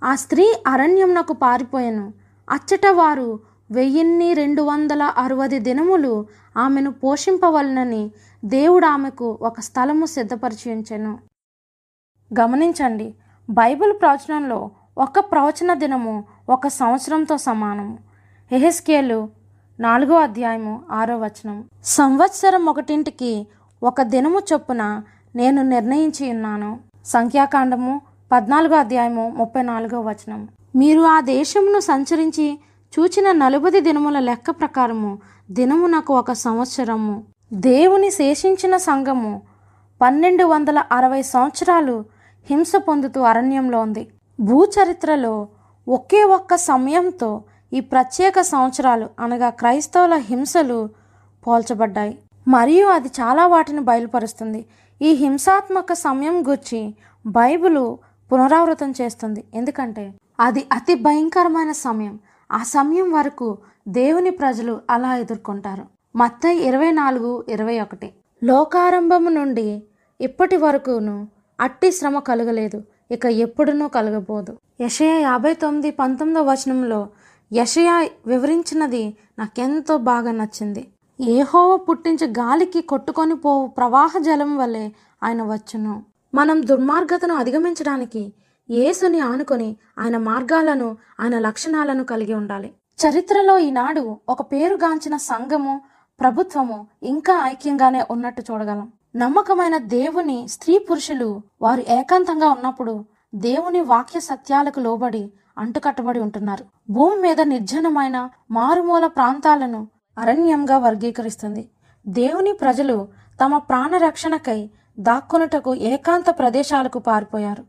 ఆ స్త్రీ అరణ్యంనకు పారిపోయాను. అచ్చట వారు వెయ్యిన్ని రెండు వందల అరవది దినములు ఆమెను పోషింపవలనని దేవుడు ఆమెకు ఒక స్థలము సిద్ధపరిచించెను గమనించండి బైబిల్ ప్రవచనంలో ఒక ప్రవచన దినము ఒక సంవత్సరంతో సమానము. ఎహెస్కేలు నాలుగో అధ్యాయము ఆరో వచనం సంవత్సరం ఒకటింటికి ఒక దినము చొప్పున నేను నిర్ణయించి ఉన్నాను. సంఖ్యాకాండము పద్నాలుగో అధ్యాయము ముప్పై నాలుగో వచనం మీరు ఆ దేశమును సంచరించి చూచిన నలుబది దినముల లెక్క ప్రకారము దినము నాకు ఒక సంవత్సరము. దేవుని శేషించిన సంఘము పన్నెండు వందల అరవై సంవత్సరాలు హింస పొందుతూ అరణ్యంలో ఉంది. భూచరిత్రలో ఒకే ఒక్క సమయంతో ఈ ప్రత్యేక సంవత్సరాలు అనగా క్రైస్తవుల హింసలు పోల్చబడ్డాయి. మరియు అది చాలా వాటిని బయలుపరుస్తుంది. ఈ హింసాత్మక సమయం గురించి బైబిలు పునరావృతం చేస్తుంది. ఎందుకంటే అది అతి భయంకరమైన సమయం. ఆ సమయం వరకు దేవుని ప్రజలు అలా ఎదుర్కొంటారు. మత్త ఇరవై నాలుగు ఇరవై ఒకటి. లోకారంభము నుండి ఇప్పటి వరకును అట్టి శ్రమ కలగలేదు. ఇక ఎప్పుడునూ కలగబోదు. యషయ యాభై తొమ్మిది పంతొమ్మిదో వచనంలో యషయ వివరించినది నాకెంతో బాగా నచ్చింది. ఏహోవ పుట్టించి గాలికి కొట్టుకొని పోవు ప్రవాహ జలం వలె ఆయన వచ్చును. మనం దుర్మార్గతను అధిగమించడానికి యేసుని ఆనుకొని ఆయన మార్గాలను ఆయన లక్షణాలను కలిగి ఉండాలి. చరిత్రలో ఈనాడు ఒక పేరుగాంచిన సంఘము ప్రభుత్వము ఇంకా ఐక్యంగానే ఉన్నట్టు చూడగలం. నమ్మకమైన దేవుని స్త్రీ పురుషులు వారు ఏకాంతంగా ఉన్నప్పుడు దేవుని వాక్య సత్యాలకు లోబడి అంటుకట్టబడి ఉంటున్నారు. భూమి మీద నిర్జనమైన మారుమూల ప్రాంతాలను అరణ్యంగా వర్గీకరిస్తుంది. దేవుని ప్రజలు తమ ప్రాణరక్షణకై దాక్కునుటకు ఏకాంత ప్రదేశాలకు పారిపోయారు.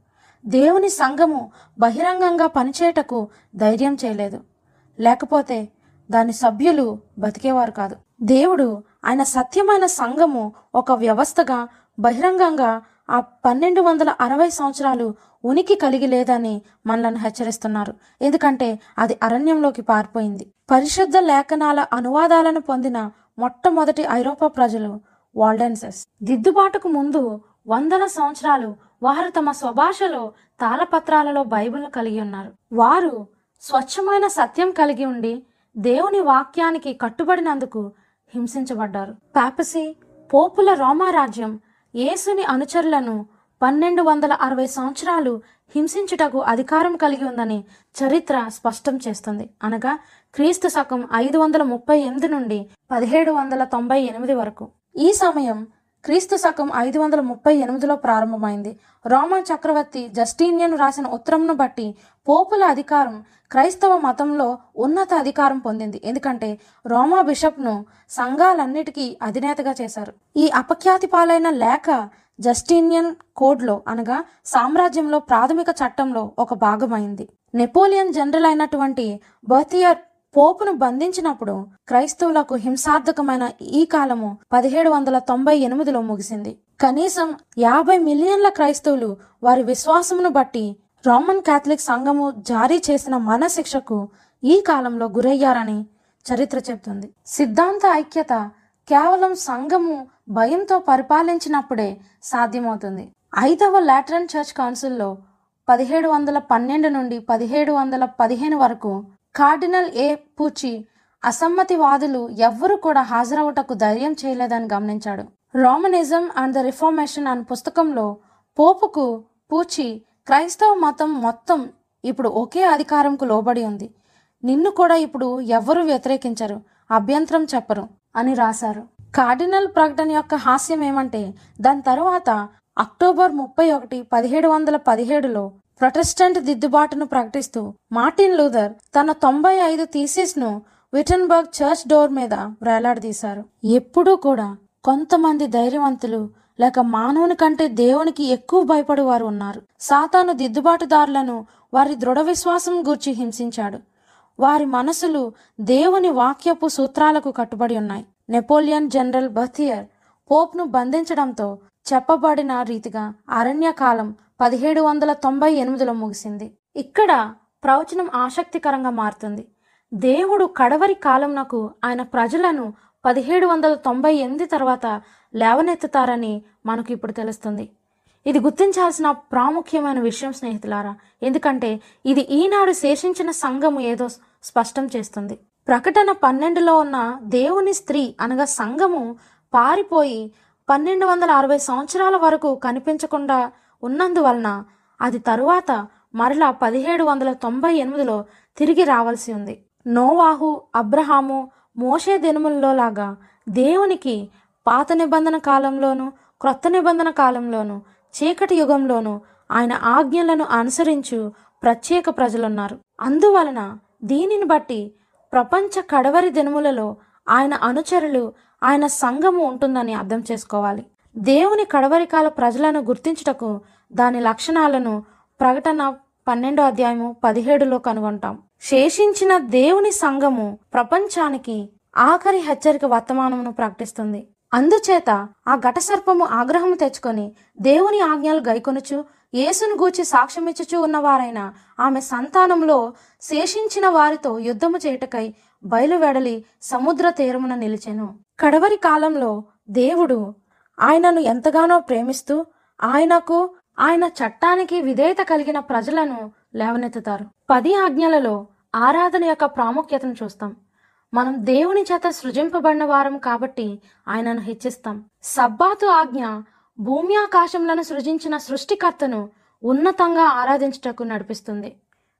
దేవుని సంఘము బహిరంగంగా పనిచేయటకు ధైర్యం చేయలేదు. లేకపోతే దాని సభ్యులు బతికేవారు కాదు. దేవుడు ఆయన సత్యమైన సంఘము ఒక వ్యవస్థగా బహిరంగంగా ఆ పన్నెండు వందల అరవై సంవత్సరాలు ఉనికి కలిగి లేదని మనలను హెచ్చరిస్తున్నారు. ఎందుకంటే అది అరణ్యంలోకి పారిపోయింది. పరిశుద్ధ లేఖనాల అనువాదాలను పొందిన మొట్టమొదటి ఐరోపా ప్రజలు వాల్డెన్సెస్. దిద్దుబాటుకు ముందు వందల సంవత్సరాలు వారు తమ స్వభాషలో తాళపత్రాలలో బైబిల్ కలిగి ఉన్నారు. వారు స్వచ్ఛమైన సత్యం కలిగి ఉండి దేవుని వాక్యానికి కట్టుబడినందుకు హింసించబడ్డారు. పాపసీ పోపుల రోమారాజ్యం యేసుని అనుచరులను పన్నెండు వందల అరవై సంవత్సరాలు హింసించుటకు అధికారం కలిగి ఉందని చరిత్ర స్పష్టం చేస్తుంది. అనగా క్రీస్తు శకం ఐదు వందల ముప్పై ఎనిమిది నుండి పదిహేడు వందల తొంభై ఎనిమిది వరకు. ఈ సమయం క్రీస్తు శకం ఐదు వందల ముప్పై ఎనిమిదిలో ప్రారంభమైంది. రోమన్ చక్రవర్తి జస్టీనియన్ రాసిన ఉత్తరంను బట్టి పోపుల అధికారం క్రైస్తవ మతంలో ఉన్నత అధికారం పొందింది. ఎందుకంటే రోమా బిషప్ను సంఘాలన్నిటికీ అధినేతగా చేశారు. ఈ అపఖ్యాతి పాలైన లేఖ జస్టీనియన్ కోడ్లో అనగా సామ్రాజ్యంలో ప్రాథమిక చట్టంలో ఒక భాగమైంది. నెపోలియన్ జనరల్ అయినటువంటి బర్తియర్ పోపును బంధించినప్పుడు క్రైస్తవులకు హింసార్థకమైన ఈ కాలము పదిహేడు వందల తొంభై ఎనిమిదిలో ముగిసింది. కనీసం యాభై మిలియన్ల క్రైస్తవులు వారి విశ్వాసమును బట్టి రోమన్ కాథలిక్ సంఘము జారీ చేసిన మనశిక్షకు ఈ కాలంలో గురయ్యారని చరిత్ర చెబుతుంది. సిద్ధాంత ఐక్యత కేవలం సంఘము భయంతో పరిపాలించినప్పుడే సాధ్యమవుతుంది. ఐదవ లాటరన్ చర్చ్ కౌన్సిల్లో పదిహేడు వందల పన్నెండు నుండి పదిహేడు వందల పదిహేను వరకు కార్డినల్ ఏ పూచి అసమ్మతివాదులు ఎవ్వరూ కూడా హాజరవుటకు ధైర్యం చేయలేదని గమనించాడు. రోమనిజం అండ్ ద రిఫార్మేషన్ అనే పుస్తకంలో పోపుకు పూచి క్రైస్తవ మతం మొత్తం ఇప్పుడు ఒకే అధికారంకు లోబడి ఉంది. నిన్ను కూడా ఇప్పుడు ఎవ్వరూ వ్యతిరేకించరు అభ్యంతరం చెప్పరు అని రాశారు. కార్డినల్ ప్రకటన యొక్క హాస్యం ఏమంటే దాని తర్వాత అక్టోబర్ ముప్పై ఒకటి పదిహేడు వందల పదిహేడులో ప్రొటెస్టెంట్ దిద్దుబాటును ప్రకటిస్తూ మార్టిన్ లూథర్ తన తొంభై ఐదు థీసిస్ను విటన్బర్గ్ చర్చ్ డోర్ మీద వేలాడదీశారు. ఎప్పుడూ కూడా కొంతమంది ధైర్యవంతులు లేక మానవుని కంటే దేవునికి ఎక్కువ భయపడి వారు ఉన్నారు. సాతాను దిద్దుబాటుదారులను వారి దృఢ విశ్వాసం గూర్చి హింసించాడు. వారి మనసులు దేవుని వాక్యపు సూత్రాలకు కట్టుబడి ఉన్నాయి. నెపోలియన్ జనరల్ బథియర్ పోప్ను బంధించడంతో చెప్పబడిన రీతిగా అరణ్యకాలం పదిహేడు వందల తొంభై ఎనిమిదిలో ముగిసింది. ఇక్కడ ప్రవచనం ఆసక్తికరంగా మారుతుంది. దేవుడు కడవరి కాలంనకు ఆయన ప్రజలను పదిహేడు వందల తొంభై ఎనిమిది తర్వాత లేవనెత్తుతారని మనకు ఇప్పుడు తెలుస్తుంది. ఇది గుర్తించాల్సిన ప్రాముఖ్యమైన విషయం స్నేహితులారా. ఎందుకంటే ఇది ఈనాడు శేషించిన సంఘము ఏదో స్పష్టం చేస్తుంది. ప్రకటన పన్నెండులో ఉన్న దేవుని స్త్రీ అనగా సంఘము పారిపోయి పన్నెండు వందల అరవై సంవత్సరాల వరకు కనిపించకుండా ఉన్నందువలన అది తరువాత మరలా పదిహేడు వందల తొంభై ఎనిమిదిలో తిరిగి రావాల్సి ఉంది. నోవాహు అబ్రహాము మోషే దినములలో లాగా దేవునికి పాత నిబంధన కాలంలోనూ క్రొత్త నిబంధన కాలంలోనూ చీకటి యుగంలోనూ ఆయన ఆజ్ఞలను అనుసరించు ప్రత్యేక ప్రజలున్నారు. అందువలన దీనిని బట్టి ప్రపంచ కడవరి దినములలో ఆయన అనుచరులు ఆయన సంఘము ఉంటుందని అర్థం చేసుకోవాలి. దేవుని కడవరి కాల ప్రజలను గుర్తించుటకు దాని లక్షణాలను ప్రకటన పన్నెండో అధ్యాయము పదిహేడులో కనుగొంటాం. శేషించిన దేవుని సంఘము ప్రపంచానికి ఆఖరి హెచ్చరిక వర్తమానమును ప్రకటిస్తుంది. అందుచేత ఆ ఘటసర్పము ఆగ్రహం తెచ్చుకొని దేవుని ఆజ్ఞలు గైకొనుచు యేసును గూర్చి సాక్ష్యమిచ్చుచూ ఉన్నవారైన ఆమె సంతానంలో శేషించిన వారితో యుద్ధము చేయుటకై బయలువెడలి సముద్ర తీరమున నిలిచెను. కడవరి కాలంలో దేవుడు ఆయనను ఎంతగానో ప్రేమిస్తూ ఆయనకు ఆయన చట్టానికి విధేయత కలిగిన ప్రజలను లేవనెత్తుతారు. పది ఆజ్ఞలలో ఆరాధన యొక్క ప్రాముఖ్యతను చూస్తాం. మనం దేవుని చేత సృజింపబడిన వారం కాబట్టి ఆయనను హెచ్చిస్తాం. సబ్బాతు ఆజ్ఞ భూమి ఆకాశంలను సృజించిన సృష్టికర్తను ఉన్నతంగా ఆరాధించుటకు నడిపిస్తుంది.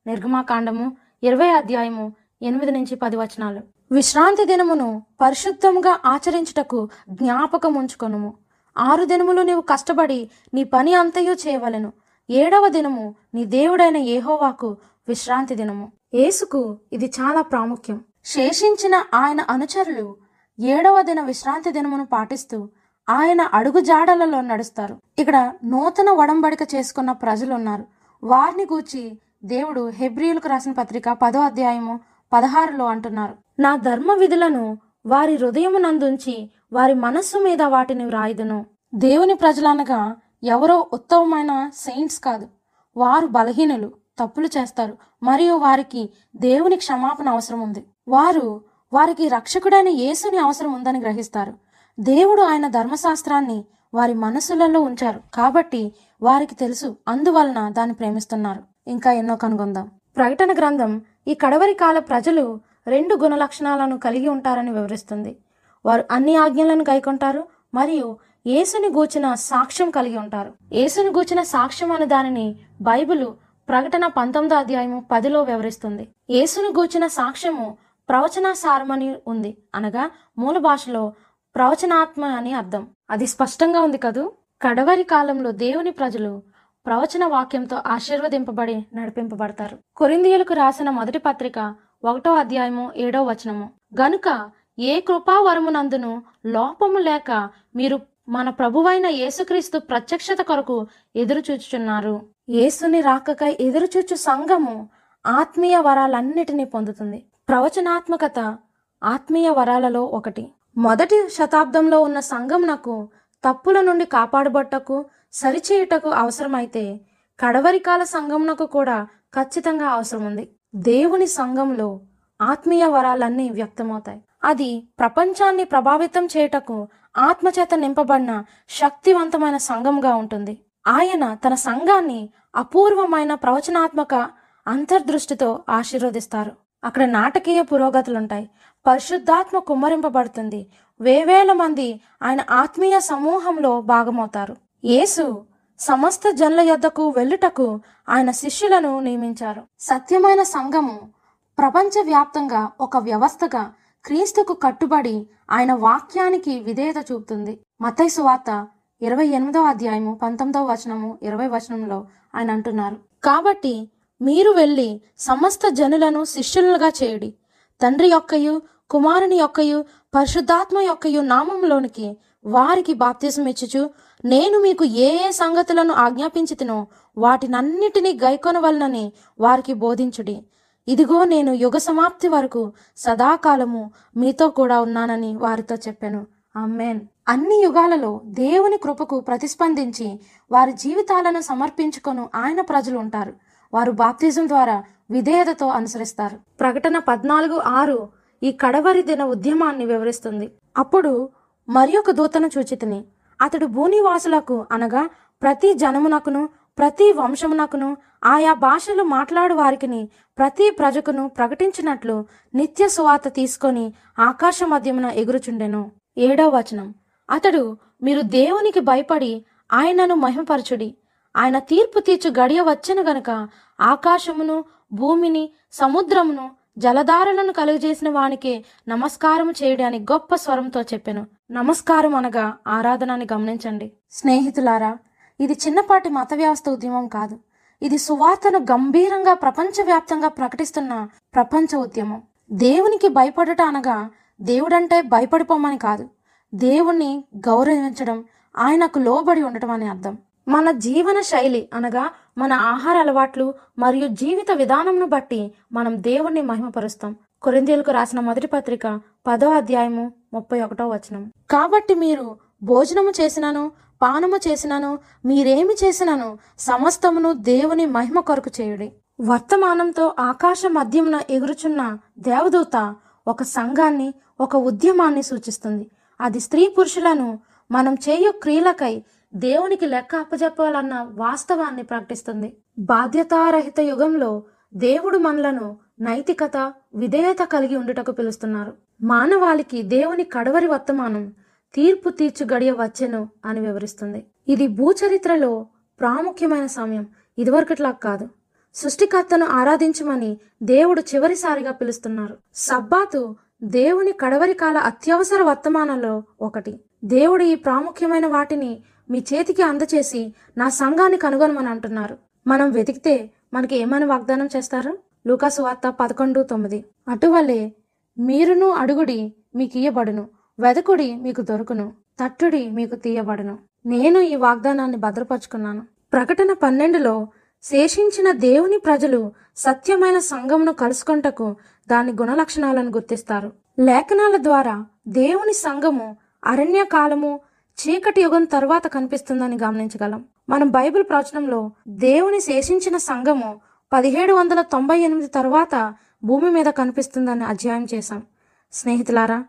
నిర్గమాకాండము ఇరవై అధ్యాయము ఎనిమిది నుంచి పది వచనాలు. విశ్రాంతి దినమును పరిశుద్ధంగా ఆచరించుటకు జ్ఞాపకం ఉంచుకొనుము ఆరు దినములు నీవు కష్టపడి నీ పని అంతయు చేయవలెను. ఏడవ దినము నీ దేవుడైన ఏహోవాకు విశ్రాంతి దినము. యేసుకు ఇది చాలా ప్రాముఖ్యం. శేషించిన ఆయన అనుచరులు ఏడవ దిన విశ్రాంతి దినమును పాటిస్తూ ఆయన అడుగు జాడలలో నడుస్తారు. ఇక్కడ నూతన వడంబడిక చేసుకున్న ప్రజలు ఉన్నారు. వారిని గూర్చి దేవుడు హెబ్రియులకు రాసిన పత్రిక పదో అధ్యాయము పదహారులో అంటున్నారు. నా ధర్మ విధులను వారి హృదయమునందుంచి వారి మనస్సు మీద వాటిని వ్రాయుదును. దేవుని ప్రజలనగా ఎవరో ఉత్తమమైన సెయింట్స్ కాదు. వారు బలహీనులు తప్పులు చేస్తారు. మరియు వారికి దేవుని క్షమాపణ అవసరం ఉంది. వారు వారికి రక్షకుడైన యేసుని అవసరం ఉందని గ్రహిస్తారు. దేవుడు ఆయన ధర్మశాస్త్రాన్ని వారి మనసులలో ఉంచారు. కాబట్టి వారికి తెలుసు. అందువలన దాన్ని ప్రేమిస్తున్నారు. ఇంకా ఎన్నో కనుగొందాం. ప్రకటన గ్రంథం ఈ కడవరి కాల ప్రజలు రెండు గుణ లక్షణాలను కలిగి ఉంటారని వివరిస్తుంది. వారు అన్ని ఆజ్ఞలను గైకొంటారు మరియు యేసుని గూర్చిన సాక్ష్యం కలిగి ఉంటారు. యేసుని గూర్చిన సాక్ష్యం అనే దానిని బైబిలు ప్రకటన పంతొమ్మిదో అధ్యాయము పదిలో వివరిస్తుంది. యేసుని గూర్చిన సాక్ష్యము ప్రవచనాసారమని ఉంది. అనగా మూల భాషలో ప్రవచనాత్మ అని అర్థం. అది స్పష్టంగా ఉంది కదూ? కడవరి కాలంలో దేవుని ప్రజలు ప్రవచన వాక్యంతో ఆశీర్వదింపబడి నడిపింపబడతారు. కొరిందియులకు రాసిన మొదటి పత్రిక ఒకటో అధ్యాయము ఏడో వచనము. గనుక ఏ కృపావరమునందును లోపము లేక మీరు మన ప్రభువైన యేసుక్రీస్తు ప్రత్యక్షత కొరకు ఎదురుచూచుచున్నారు. యేసుని రాకకై ఎదురుచూచు సంఘము ఆత్మీయ వరాలన్నిటినీ పొందుతుంది. ప్రవచనాత్మకత ఆత్మీయ వరాలలో ఒకటి. మొదటి శతాబ్దంలో ఉన్న సంఘమునకు తప్పుల నుండి కాపాడబట్టకు సరిచేయుటకు అవసరమైతే కడవరికాల సంఘమునకు కూడా ఖచ్చితంగా అవసరం ఉంది దేవుని సంఘంలో ఆత్మీయ వరాలన్నీ వ్యక్తమవుతాయి. అది ప్రపంచాన్ని ప్రభావితం చేయుటకు ఆత్మచేత నింపబడిన శక్తివంతమైన సంఘంగా ఉంటుంది. ఆయన తన సంఘాన్ని అపూర్వమైన ప్రవచనాత్మక అంతర్దృష్టితో ఆశీర్వదిస్తారు. అక్కడ నాటకీయ పురోగతులుంటాయి. పరిశుద్ధాత్మ కుమ్మరింపబడుతుంది. వేవేల మంది ఆయన ఆత్మీయ సమూహంలో భాగమవుతారు. యేసు సమస్త జనుల యొద్దకు వెళ్ళుటకు ఆయన శిష్యులను నియమించారు. సత్యమైన సంఘము ప్రపంచవ్యాప్తంగా ఒక వ్యవస్థగా క్రీస్తుకు కట్టుబడి ఆయన వాక్యానికి విధేయత చూపుతుంది. మతై సువార్త ఇరవై ఎనిమిదో అధ్యాయము పంతొమ్మిదవ వచనము ఇరవై వచనంలో ఆయన అంటున్నారు. కాబట్టి మీరు వెళ్ళి సమస్త జనులను శిష్యులుగా చేయుడి. తండ్రి యొక్కయు కుమారుని యొక్కయు పరిశుద్ధాత్మ యొక్కయు నామంలోనికి వారికి బాప్తిజం ఇచ్చుచు నేను మీకు ఏ ఏ సంగతులను ఆజ్ఞాపించితినో వాటినన్నిటినీ గైకొనవలనని వారికి బోధించుడి. ఇదిగో నేను యుగ సమాప్తి వరకు సదాకాలము మీతో కూడా ఉన్నానని వారితో చెప్పాను. అమ్మేన్ అన్ని యుగాలలో దేవుని కృపకు ప్రతిస్పందించి వారి జీవితాలను సమర్పించుకొను ఆయన ప్రజలు ఉంటారు. వారు బాప్తిజం ద్వారా విధేయతతో అనుసరిస్తారు. ప్రకటన పద్నాలుగు ఆరు ఈ కడవరి దిన ఉద్యమాన్ని వివరిస్తుంది. అప్పుడు మరి ఒక దూతను చూచితిని. అతడు భూనివాసులకు అనగా ప్రతి జనమునకును ప్రతి వంశమునకును ఆయా భాషలు మాట్లాడు వారికిని ప్రతి ప్రజకును ప్రకటించినట్లు నిత్య సువాత తీసుకొని ఆకాశ మధ్యమున ఎగురుచుండెను. ఏడో వచనం. అతడు మీరు దేవునికి భయపడి ఆయనను మహిమపరచుడి. ఆయన తీర్పు తీర్చు గడియ వచ్చను గనక ఆకాశమును భూమిని సముద్రమును జలధారలను కలుగజేసిన వానికే నమస్కారం చేయడానికి గొప్ప స్వరంతో చెప్పాను. నమస్కారం అనగా ఆరాధనని గమనించండి. స్నేహితులారా ఇది చిన్నపాటి మత వ్యవస్థ ఉద్యమం కాదు. ఇది సువార్తను గంభీరంగా ప్రపంచవ్యాప్తంగా ప్రకటిస్తున్న ప్రపంచ ఉద్యమం. దేవునికి భయపడట అనగా దేవుడంటే భయపడిపోమని కాదు. దేవుణ్ణి గౌరవించడం ఆయనకు లోబడి ఉండటం అని అర్థం. మన జీవన శైలి అనగా మన ఆహార అలవాట్లు మరియు జీవిత విధానంను బట్టి మనం దేవుణ్ణి మహిమపరుస్తాం. కొరిందేలకు రాసిన మొదటి పత్రిక పదో అధ్యాయము ముప్పై ఒకటో వచనం. కాబట్టి మీరు భోజనము చేసినాను పానము చేసినను మీరేమి చేసినను సమస్తమును దేవుని మహిమ కొరకు చేయుడి. వర్తమానంతో ఆకాశ మధ్యమున ఎగురుచున్న దేవదూత ఒక సంఘాన్ని ఒక ఉద్యమాన్ని సూచిస్తుంది. అది స్త్రీ పురుషులను మనం చేయు క్రియలకై దేవునికి లెక్క అప్పజెప్పాలన్న వాస్తవాన్ని ప్రకటిస్తుంది. బాధ్యతారహిత యుగంలో దేవుడు మనలను నైతికత విధేయత కలిగి ఉండుటకు పిలుస్తున్నారు. మానవాళికి దేవుని కడవరి వర్తమానం తీర్పు తీర్చు గడియ వచ్చెను అని వివరిస్తుంది. ఇది భూచరిత్రలో ప్రాముఖ్యమైన సమయం. ఇదివరకట్లా కాదు. సృష్టికర్తను ఆరాధించమని దేవుడు చివరిసారిగా పిలుస్తున్నారు. సబ్బాతు దేవుని కడవరి కాల అత్యవసర వర్తమానంలో ఒకటి. దేవుడు ఈ ప్రాముఖ్యమైన వాటిని మీ చేతికి అందచేసి నా సంఘాన్ని కనుగొనమని అంటున్నారు. మనం వెతికితే మనకి ఏమని వాగ్దానం చేస్తారు? లూకాసు వార్త పదకొండు తొమ్మిది. అటువలే మీరును అడుగుడి మీకు ఇయ్యబడును వెదకుడి మీకు దొరుకును తట్టుడి మీకు తీయబడును. నేను ఈ వాగ్దానాన్ని భద్రపరుచుకున్నాను. ప్రకటన పన్నెండులో శేషించిన దేవుని ప్రజలు సత్యమైన సంఘమును కలుసుకొంటకు దాని గుణలక్షణాలను గుర్తిస్తారు. లేఖనాల ద్వారా దేవుని సంఘము అరణ్య కాలము చీకటి యుగం తర్వాత కనిపిస్తుందని గమనించగలం. మనం బైబిల్ ప్రవచనంలో దేవుని శేషించిన సంఘము పదిహేడు వందల తొంభై ఎనిమిది తర్వాత భూమి మీద కనిపిస్తుందని అధ్యాయం చేశాం. స్నేహితులారా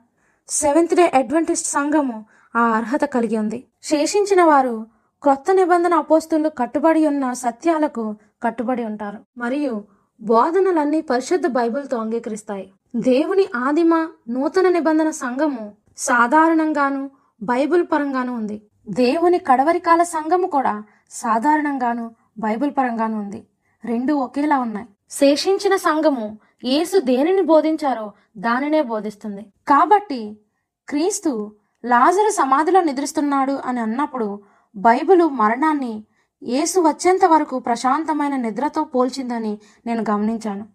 సెవెంత్ డే అడ్వెంటిస్ట్ సంఘము ఆ అర్హత కలిగి ఉంది. శేషించిన వారు క్రొత్త నిబంధన అపోస్తులు కట్టుబడి ఉన్న సత్యాలకు కట్టుబడి ఉంటారు. మరియు బోధనలన్నీ పరిశుద్ధ బైబిల్తో అంగీకరిస్తాయి. దేవుని ఆదిమ నూతన నిబంధన సంఘము సాధారణంగాను బైబిల్ పరంగాను ఉంది. దేవుని కడవరికాల సంఘము కూడా సాధారణంగాను బైబిల్ పరంగాను ఉంది. రెండు ఒకేలా ఉన్నాయి. శేషించిన సంఘము యేసు దేనిని బోధించారో దానినే బోధిస్తుంది. కాబట్టి క్రీస్తు లాజరు సమాధిలో నిద్రిస్తున్నాడు అని అన్నప్పుడు బైబిలు మరణాన్ని యేసు వచ్చేంత వరకు ప్రశాంతమైన నిద్రతో పోల్చిందని నేను గమనించాను.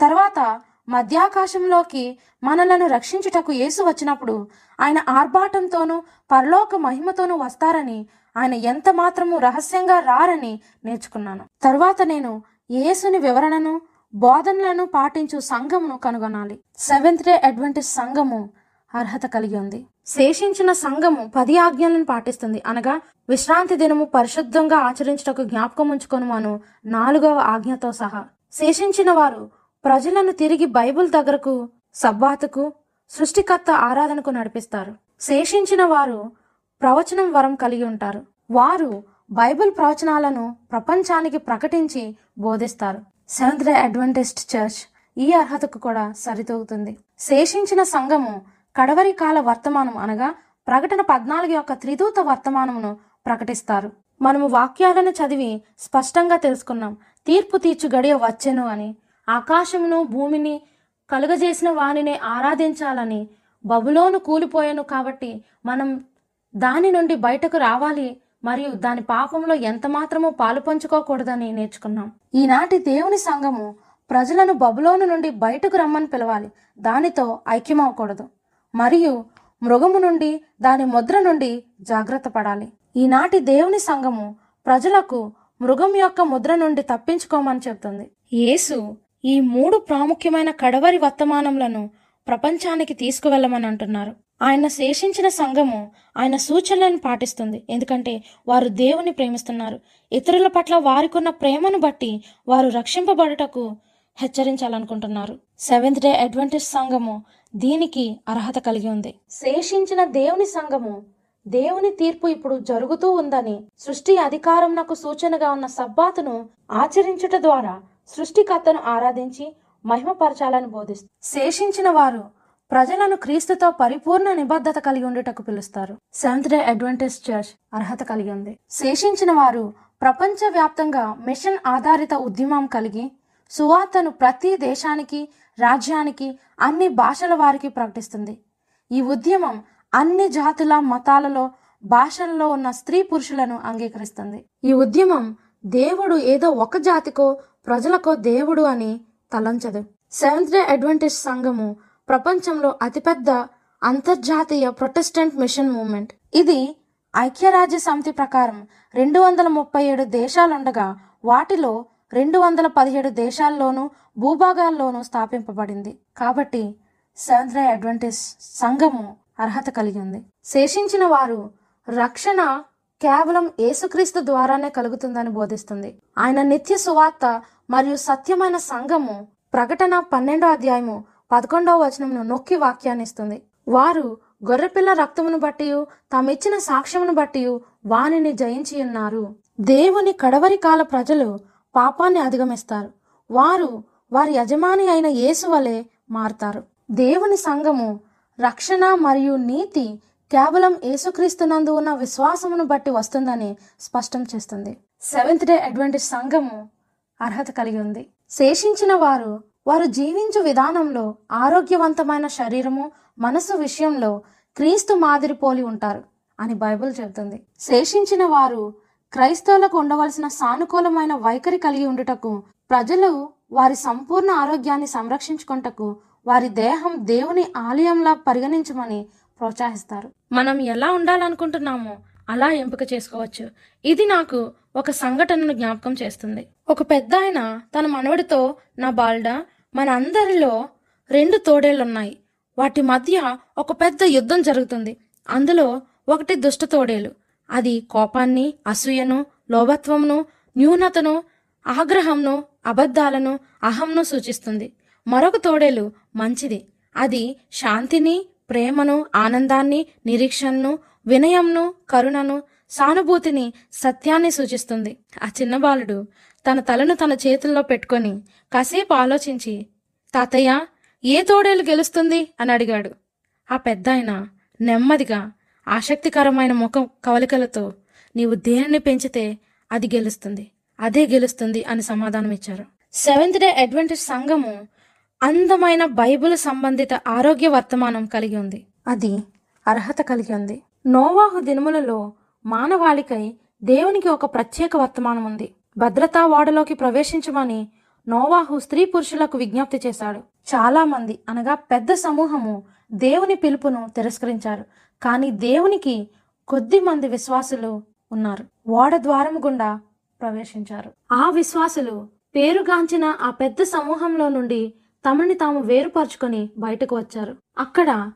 తర్వాత మధ్యాకాశంలోకి మనలను రక్షించుటకు యేసు వచ్చినప్పుడు ఆయన ఆర్భాటంతోనూ పరలోక మహిమతోనూ వస్తారని ఆయన ఎంత మాత్రము రహస్యంగా రారని నేర్చుకున్నాను. తర్వాత నేను యేసుని వివరణను బోధనలను పాటించు సంఘమును కనుగొనాలి. సెవెంత్ డే అడ్వెంటిస్ట్ సంఘము అర్హత కలిగి ఉంది. శేషించిన సంఘము పది ఆజ్ఞలను పాటిస్తుంది. అనగా విశ్రాంతి దినము పరిశుద్ధంగా ఆచరించటకు జ్ఞాపకం ఉంచుకొనుమను నాలుగవ ఆజ్ఞతో సహా. శేషించిన వారు ప్రజలను తిరిగి బైబిల్ దగ్గరకు సబ్బాతుకు సృష్టికర్త ఆరాధనకు నడిపిస్తారు. శేషించిన వారు ప్రవచనం వరం కలిగి ఉంటారు. వారు బైబిల్ ప్రవచనాలను ప్రపంచానికి ప్రకటించి బోధిస్తారు. సెవెంత్ డే అడ్వెంటిస్ట్ చర్చ్ ఈ అర్హతకు కూడా సరితూగుతుంది. శేషించిన సంఘము కడవరి కాల వర్తమానం అనగా ప్రకటన పద్నాలుగు యొక్క త్రిదూత వర్తమానమును ప్రకటిస్తారు. మనము వాక్యాలను చదివి స్పష్టంగా తెలుసుకున్నాం. తీర్పు తీర్చు గడియ వచ్చెను అని ఆకాశమును భూమిని కలుగజేసిన వానినే ఆరాధించాలని బబులోను కూలిపోయాను కాబట్టి మనం దాని నుండి బయటకు రావాలి మరియు దాని పాపంలో ఎంత మాత్రమూ పాలు పంచుకోకూడదని నేర్చుకున్నాం. ఈనాటి దేవుని సంఘము ప్రజలను బబులోను నుండి బయటకు రమ్మని పిలవాలి. దానితో ఐక్యమవకూడదు మరియు మృగము నుండి దాని ముద్ర నుండి జాగ్రత్త పడాలి. ఈనాటి దేవుని సంఘము ప్రజలకు మృగం యొక్క ముద్ర నుండి తప్పించుకోమని చెబుతుంది. యేసు ఈ మూడు ప్రాముఖ్యమైన కడవరి వర్తమానములను ప్రపంచానికి తీసుకువెళ్ళమని అంటున్నారు. ఆయన శేషించిన సంఘము ఆయన సూచనలను పాటిస్తుంది. ఎందుకంటే వారు దేవుని ప్రేమిస్తున్నారు. ఇతరుల పట్ల వారికున్న ప్రేమను బట్టి వారు రక్షింపబడుటకు హెచ్చరించాలనుకుంటున్నారు. సెవెంత్ డే అడ్వెంటేజ్ సంఘము దీనికి అర్హత కలిగి ఉంది. శేషించిన దేవుని సంఘము దేవుని తీర్పు ఇప్పుడు జరుగుతూ ఉందని సృష్టి అధికారం నాకు సూచనగా ఉన్న సబ్బాతును ఆచరించుట ద్వారా సృష్టికర్తను ఆరాధించి మహిమపరచాలని బోధిస్తుంది శేషించిన వారు ప్రజలను క్రీస్తుతో పరిపూర్ణ నిబద్ధత కలిగి ఉండుటకు పిలుస్తారు. సెవెంత్ డే అడ్వెంటేజ్ చర్చ్ అర్హత కలిగి ఉంది. శేషించిన వారు ప్రపంచవ్యాప్తంగా మిషన్ ఆధారిత ఉద్యమం కలిగి సువార్తను ప్రతి దేశానికి రాజ్యానికి అన్ని భాషల వారికి ప్రకటిస్తుంది. ఈ ఉద్యమం అన్ని జాతుల మతాలలో భాషల్లో ఉన్న స్త్రీ పురుషులను అంగీకరిస్తుంది. ఈ ఉద్యమం దేవుడు ఏదో ఒక జాతికో ప్రజలకో దేవుడు అని తలంచదు. సెవెంత్ డే అడ్వెంటేజ్ సంఘము ప్రపంచంలో అతిపెద్ద అంతర్జాతీయ ప్రొటెస్టెంట్ మిషన్ మూమెంట్ ఇది ఐక్యరాజ్య సమితి ప్రకారం రెండు వందల ముప్పై ఏడు దేశాలుండగా వాటిలో రెండు వందల పదిహేడు దేశాల్లోనూ భూభాగాల్లోనూ స్థాపింపబడింది. కాబట్టి సెవెంత్ డే సంఘము అర్హత కలిగి ఉంది శేషించిన వారు రక్షణ కేవలం యేసుక్రీస్తు ద్వారానే కలుగుతుందని బోధిస్తుంది. ఆయన నిత్య సువార్త మరియు సత్యమైన సంఘము ప్రకటన పన్నెండో అధ్యాయము పదకొండవ వచనమును నొక్కి వాక్యాన్ని ఇస్తుంది వారు గొర్రెపిల్ల రక్తమును బట్టి తామిచ్చిన సాక్ష్యమును బట్టి వానిని జయించి ఉన్నారు. దేవుని కడవరి కాల ప్రజలు పాపాన్ని అధిగమిస్తారు. వారు వారి యజమాని అయిన యేసు వలె మారుతారు. దేవుని సంఘము రక్షణ మరియు నీతి కేవలం యేసుక్రీస్తునందు ఉన్న విశ్వాసమును బట్టి వస్తుందని స్పష్టం చేస్తుంది. సెవెంత్ డే అడ్వెంటిస్ట్ సంఘము అర్హత కలిగి ఉంది. శేషించిన వారు వారు జీవించు విధానంలో ఆరోగ్యవంతమైన శరీరము మనసు విషయంలో క్రీస్తు మాదిరి పోలి ఉంటారు అని బైబిల్ చెబుతుంది. శేషించిన వారు క్రైస్తవులకు ఉండవలసిన సానుకూలమైన వైఖరి కలిగి ఉండుటకు ప్రజలు వారి సంపూర్ణ ఆరోగ్యాన్ని సంరక్షించుకుంటకు వారి దేహం దేవుని ఆలయంలా పరిగణించమని ప్రోత్సహిస్తారు. మనం ఎలా ఉండాలనుకుంటున్నామో అలా ఎంపిక చేసుకోవచ్చు. ఇది నాకు ఒక సంఘటనను జ్ఞాపకం చేస్తుంది. ఒక పెద్ద ఆయన తన మనవడితో నా బాల్డా మన అందరిలో రెండు తోడేళ్ళున్నాయి వాటి మధ్య ఒక పెద్ద యుద్ధం జరుగుతుంది. అందులో ఒకటి దుష్ట తోడేలు. అది కోపాన్ని అసూయను లోభత్వంను న్యూనతను ఆగ్రహంను అబద్ధాలను అహంను సూచిస్తుంది. మరొక తోడేలు మంచిది. అది శాంతిని ప్రేమను ఆనందాన్ని నిరీక్షణను వినయంను కరుణను సానుభూతిని సత్యాన్ని సూచిస్తుంది. ఆ చిన్న బాలుడు తన తలను తన చేతుల్లో పెట్టుకొని కాసేపు ఆలోచించి తాతయ్య ఏ తోడేలు గెలుస్తుంది? అని అడిగాడు. ఆ పెద్దాయన నెమ్మదిగా ఆసక్తికరమైన ముఖం కవలికలతో నీవు దేనిని పెంచితే అది గెలుస్తుంది అదే గెలుస్తుంది అని సమాధానం ఇచ్చారు. సెవెంత్ డే అడ్వెంటేజ్ సంఘము అందమైన బైబిల్ సంబంధిత ఆరోగ్య వర్తమానం కలిగి ఉంది. అది అర్హత కలిగి ఉంది. నోవాహు దినములలో మానవాళికై దేవునికి ఒక ప్రత్యేక వర్తమానం ఉంది. భద్రతా ఓడలోకి ప్రవేశించమని నోవాహు స్త్రీ పురుషులకు విజ్ఞప్తి చేశాడు. చాలా మంది అనగా పెద్ద సమూహము దేవుని పిలుపును తిరస్కరించారు. కానీ దేవునికి కొద్ది మంది విశ్వాసులు ఉన్నారు. ఓడ ద్వారం గుండా ప్రవేశించారు. ఆ విశ్వాసులు పేరుగాంచిన ఆ పెద్ద సమూహంలో నుండి తమని తాము వేరుపరుచుకొని బయటకు వచ్చారు. అక్కడ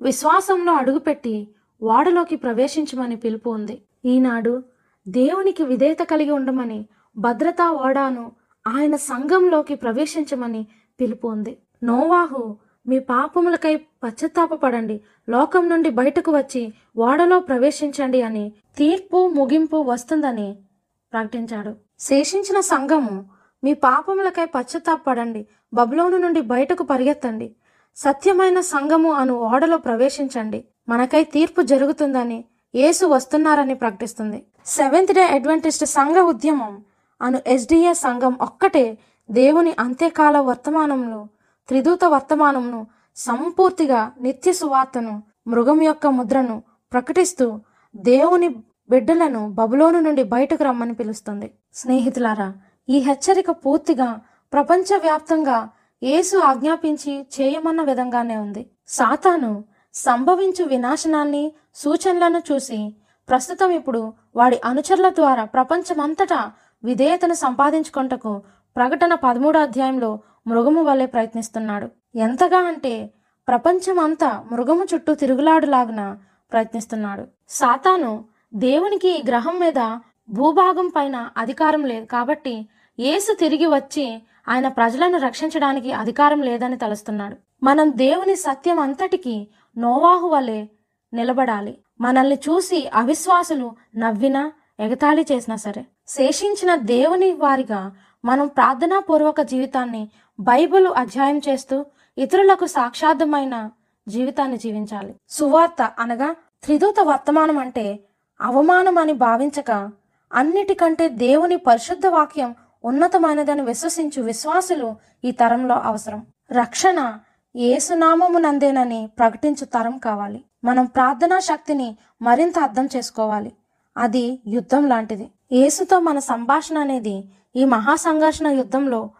విశ్వాసంలో అడుగుపెట్టి ఓడలోకి ప్రవేశించమని పిలుపు ఉంది. ఈనాడు దేవునికి విధేయత కలిగి ఉండమని భద్రతా ఓడాను ఆయన సంఘంలోకి ప్రవేశించమని పిలుపు ఉంది నోవాహు మీ పాపములకై పశ్చాత్తాపపడండి. లోకం నుండి బయటకు వచ్చి ఓడలో ప్రవేశించండి అని తీర్పు ముగింపు వస్తుందని ప్రకటించాడు. శేషించిన సంఘము మీ పాపములకై పశ్చాత్తాపడండి బబులోను నుండి బయటకు పరిగెత్తండి. సత్యమైన సంఘము అను ఓడలో ప్రవేశించండి. మనకై తీర్పు జరుగుతుందని యేసు వస్తున్నారని ప్రకటిస్తుంది. సెవెంత్ డే అడ్వెంటిస్ట్ సంఘ ఉద్యమం అను ఎస్డిఏ సంఘం ఒక్కటే దేవుని అంత్యకాల వర్తమానంలో త్రిదూత వర్తమానంను సంపూర్తిగా నిత్య సువార్తను మృగం యొక్క ముద్రను ప్రకటిస్తూ దేవుని బిడ్డలను బబులోను నుండి బయటకు రమ్మని పిలుస్తుంది. స్నేహితులారా ఈ హెచ్చరిక పూర్తిగా ప్రపంచవ్యాప్తంగా యేసు ఆజ్ఞాపించి చేయమన్న విధంగానే ఉంది. సాతాను సంభవించు వినాశనాన్ని సూచనలను చూసి ప్రస్తుతం ఇప్పుడు వాడి అనుచరుల ద్వారా ప్రపంచమంతటా విధేయతను సంపాదించుకొంటకు ప్రకటన పదమూడో అధ్యాయంలో మృగము వల్లే ప్రయత్నిస్తున్నాడు. ఎంతగా అంటే ప్రపంచమంతా మృగము చుట్టూ తిరుగులాడులాగున ప్రయత్నిస్తున్నాడు. సాతాను దేవునికి ఈ గ్రహం మీద భూభాగం పైన అధికారం లేదు కాబట్టి యేసు తిరిగి వచ్చి ఆయన ప్రజలను రక్షించడానికి అధికారం లేదని తలుస్తున్నాడు. మనం దేవుని సత్యం అంతటికి నోవాహు వలె నిలబడాలి. మనల్ని చూసి అవిశ్వాసులు నవ్వినా ఎగతాళి చేసినా సరే. శేషించిన దేవుని వారిగా మనం ప్రార్థనాపూర్వక జీవితాన్ని బైబిల్ అధ్యాయం చేస్తూ ఇతరులకు సాక్షార్థమైన జీవితాన్ని జీవించాలి. సువార్త అనగా త్రిదూత వర్తమానం అంటే అవమానం అని భావించక అన్నిటికంటే దేవుని పరిశుద్ధ వాక్యం ఉన్నతమైనదని విశ్వసించు విశ్వాసులు ఈ తరంలో అవసరం. రక్షణ ఏసునామమునందేనని ప్రకటించు తరం కావాలి. మనం ప్రార్థనా శక్తిని మరింత అర్థం చేసుకోవాలి. అది యుద్ధం లాంటిది. యేసుతో మన సంభాషణ అనేది ఈ మహాసంఘర్షణ యుద్ధంలో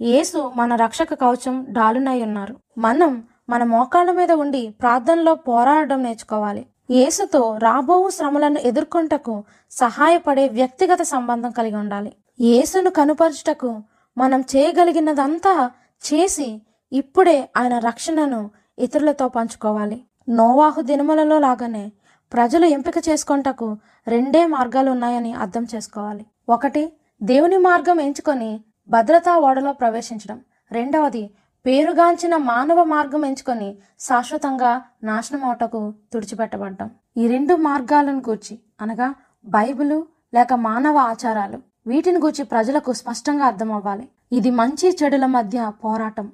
యేసు మన రక్షక కవచం డాలునై ఉన్నారు. మనం మన మోకాళ్ళ మీద ఉండి ప్రార్థనలో పోరాడడం నేర్చుకోవాలి. యేసుతో రాబోవు శ్రమలను ఎదుర్కొంటకు సహాయపడే వ్యక్తిగత సంబంధం కలిగి ఉండాలి. యేసును కనుపరచుటకు మనం చేయగలిగినదంతా చేసి ఇప్పుడే ఆయన రక్షణను ఇతరులతో పంచుకోవాలి. నోవాహు దినములలో లాగానే ప్రజలు ఎంపిక చేసుకొంటకు రెండే మార్గాలు ఉన్నాయని అర్థం చేసుకోవాలి. ఒకటి దేవుని మార్గం ఎంచుకొని భద్రతా ఓడలో ప్రవేశించడం. రెండవది పేరుగాంచిన మానవ మార్గం ఎంచుకొని శాశ్వతంగా నాశనం అవటకు తుడిచిపెట్టబడ్డం. ఈ రెండు మార్గాలను గూర్చి అనగా బైబిలు లేక మానవ ఆచారాలు వీటిని గూర్చి ప్రజలకు స్పష్టంగా అర్థమవ్వాలి. ఇది మంచి చెడుల మధ్య పోరాటం.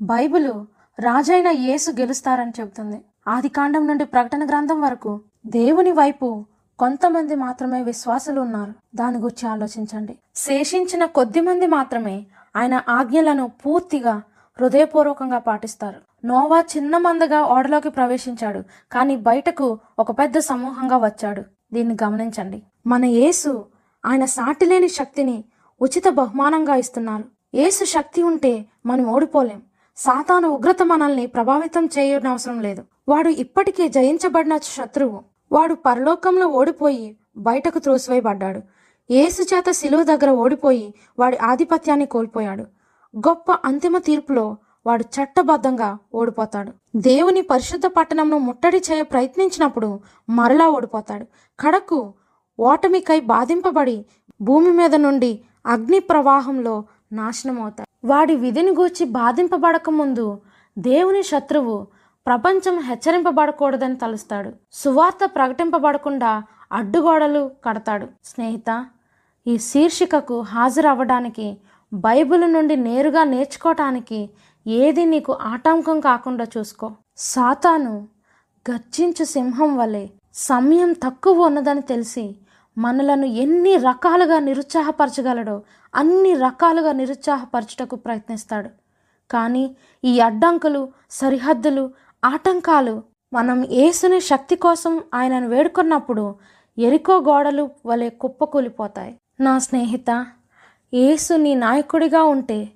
బైబిలు రాజైన యేసు గెలుస్తారని చెబుతుంది. ఆది కాండం నుండి ప్రకటన గ్రంథం వరకు దేవుని వైపు కొంతమంది మాత్రమే విశ్వాసులు ఉన్నారు. దాని గురించి ఆలోచించండి. శేషించిన కొద్ది మంది మాత్రమే ఆయన ఆజ్ఞలను పూర్తిగా హృదయపూర్వకంగా పాటిస్తారు. నోవా చిన్న మందగా ఓడలోకి ప్రవేశించాడు కానీ బయటకు ఒక పెద్ద సమూహంగా వచ్చాడు. దీన్ని గమనించండి. మన యేసు ఆయన సాటిలేని శక్తిని ఉచిత బహుమానంగా ఇస్తున్నారు. యేసు శక్తి ఉంటే మనం ఓడిపోలేం. సాతాను ఉగ్రత మనల్ని ప్రభావితం చేయనవసరం లేదు. వాడు ఇప్పటికే జయించబడిన శత్రువు. వాడు పరలోకంలో ఓడిపోయి బయటకు త్రోసివేయబడ్డాడు. యేసు చేత శిలువ దగ్గర ఓడిపోయి వాడి ఆధిపత్యాన్ని కోల్పోయాడు. గొప్ప అంతిమ తీర్పులో వాడు చట్టబద్ధంగా ఓడిపోతాడు. దేవుని పరిశుద్ధ పట్టణంను ముట్టడి చేయ ప్రయత్నించినప్పుడు మరలా ఓడిపోతాడు. కడకు ఓటమికై బాధింపబడి భూమి మీద నుండి అగ్ని ప్రవాహంలో నాశనమవుతాడు. వాడి విధిని గూర్చి బాధింపబడక ముందు దేవుని శత్రువు ప్రపంచం హెచ్చరింపబడకూడదని తలుస్తాడు. సువార్త ప్రకటింపబడకుండా అడ్డుగోడలు కడతాడు. స్నేహిత ఈ శీర్షికకు హాజరవ్వడానికి బైబిల్ నుండి నేరుగా నేర్చుకోవటానికి ఏది నీకు ఆటంకం కాకుండా చూసుకో. సాతాను గర్జించు సింహం వలె సమయం తక్కువ ఉన్నదని తెలిసి మనలను ఎన్ని రకాలుగా నిరుత్సాహపరచగలడో అన్ని రకాలుగా నిరుత్సాహపరచుటకు ప్రయత్నిస్తాడు. కానీ ఈ అడ్డంకులు సరిహద్దులు ఆటంకాలు. మనం ఏసుని శక్తి కోసం ఆయనను వేడుకున్నప్పుడు ఎరికో గోడలు వలె కుప్పకూలిపోతాయి. నా స్నేహిత ఏసు నీ నాయకుడిగా ఉంటే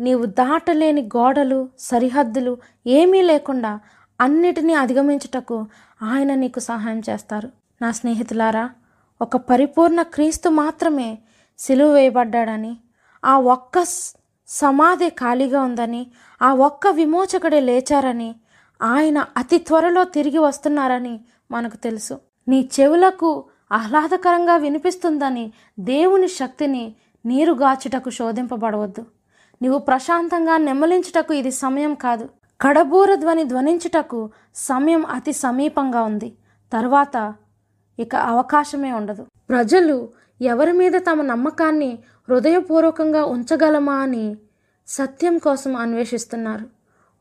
నీవు దాటలేని గోడలు సరిహద్దులు ఏమీ లేకుండా అన్నిటినీ అధిగమించుటకు ఆయన నీకు సహాయం చేస్తారు. నా స్నేహితులారా ఒక పరిపూర్ణ క్రీస్తు మాత్రమే సిలువ వేయబడ్డాడని ఆ ఒక్క సమాధి ఖాళీగా ఉందని ఆ ఒక్క విమోచకుడే లేచారని ఆయన అతి త్వరలో తిరిగి వస్తున్నారని మనకు తెలుసు. నీ చెవులకు ఆహ్లాదకరంగా వినిపిస్తుందని దేవుని శక్తిని నీరుగాచుటకు శోధింపబడవద్దు. నీవు ప్రశాంతంగా నెమ్మలించుటకు ఇది సమయం కాదు. కడబూర ధ్వని ధ్వనించుటకు సమయం అతి సమీపంగా ఉంది. తర్వాత ఇక అవకాశమే ఉండదు. ప్రజలు ఎవరి మీద తమ నమ్మకాన్ని హృదయపూర్వకంగా ఉంచగలమా అని సత్యం కోసం అన్వేషిస్తున్నారు.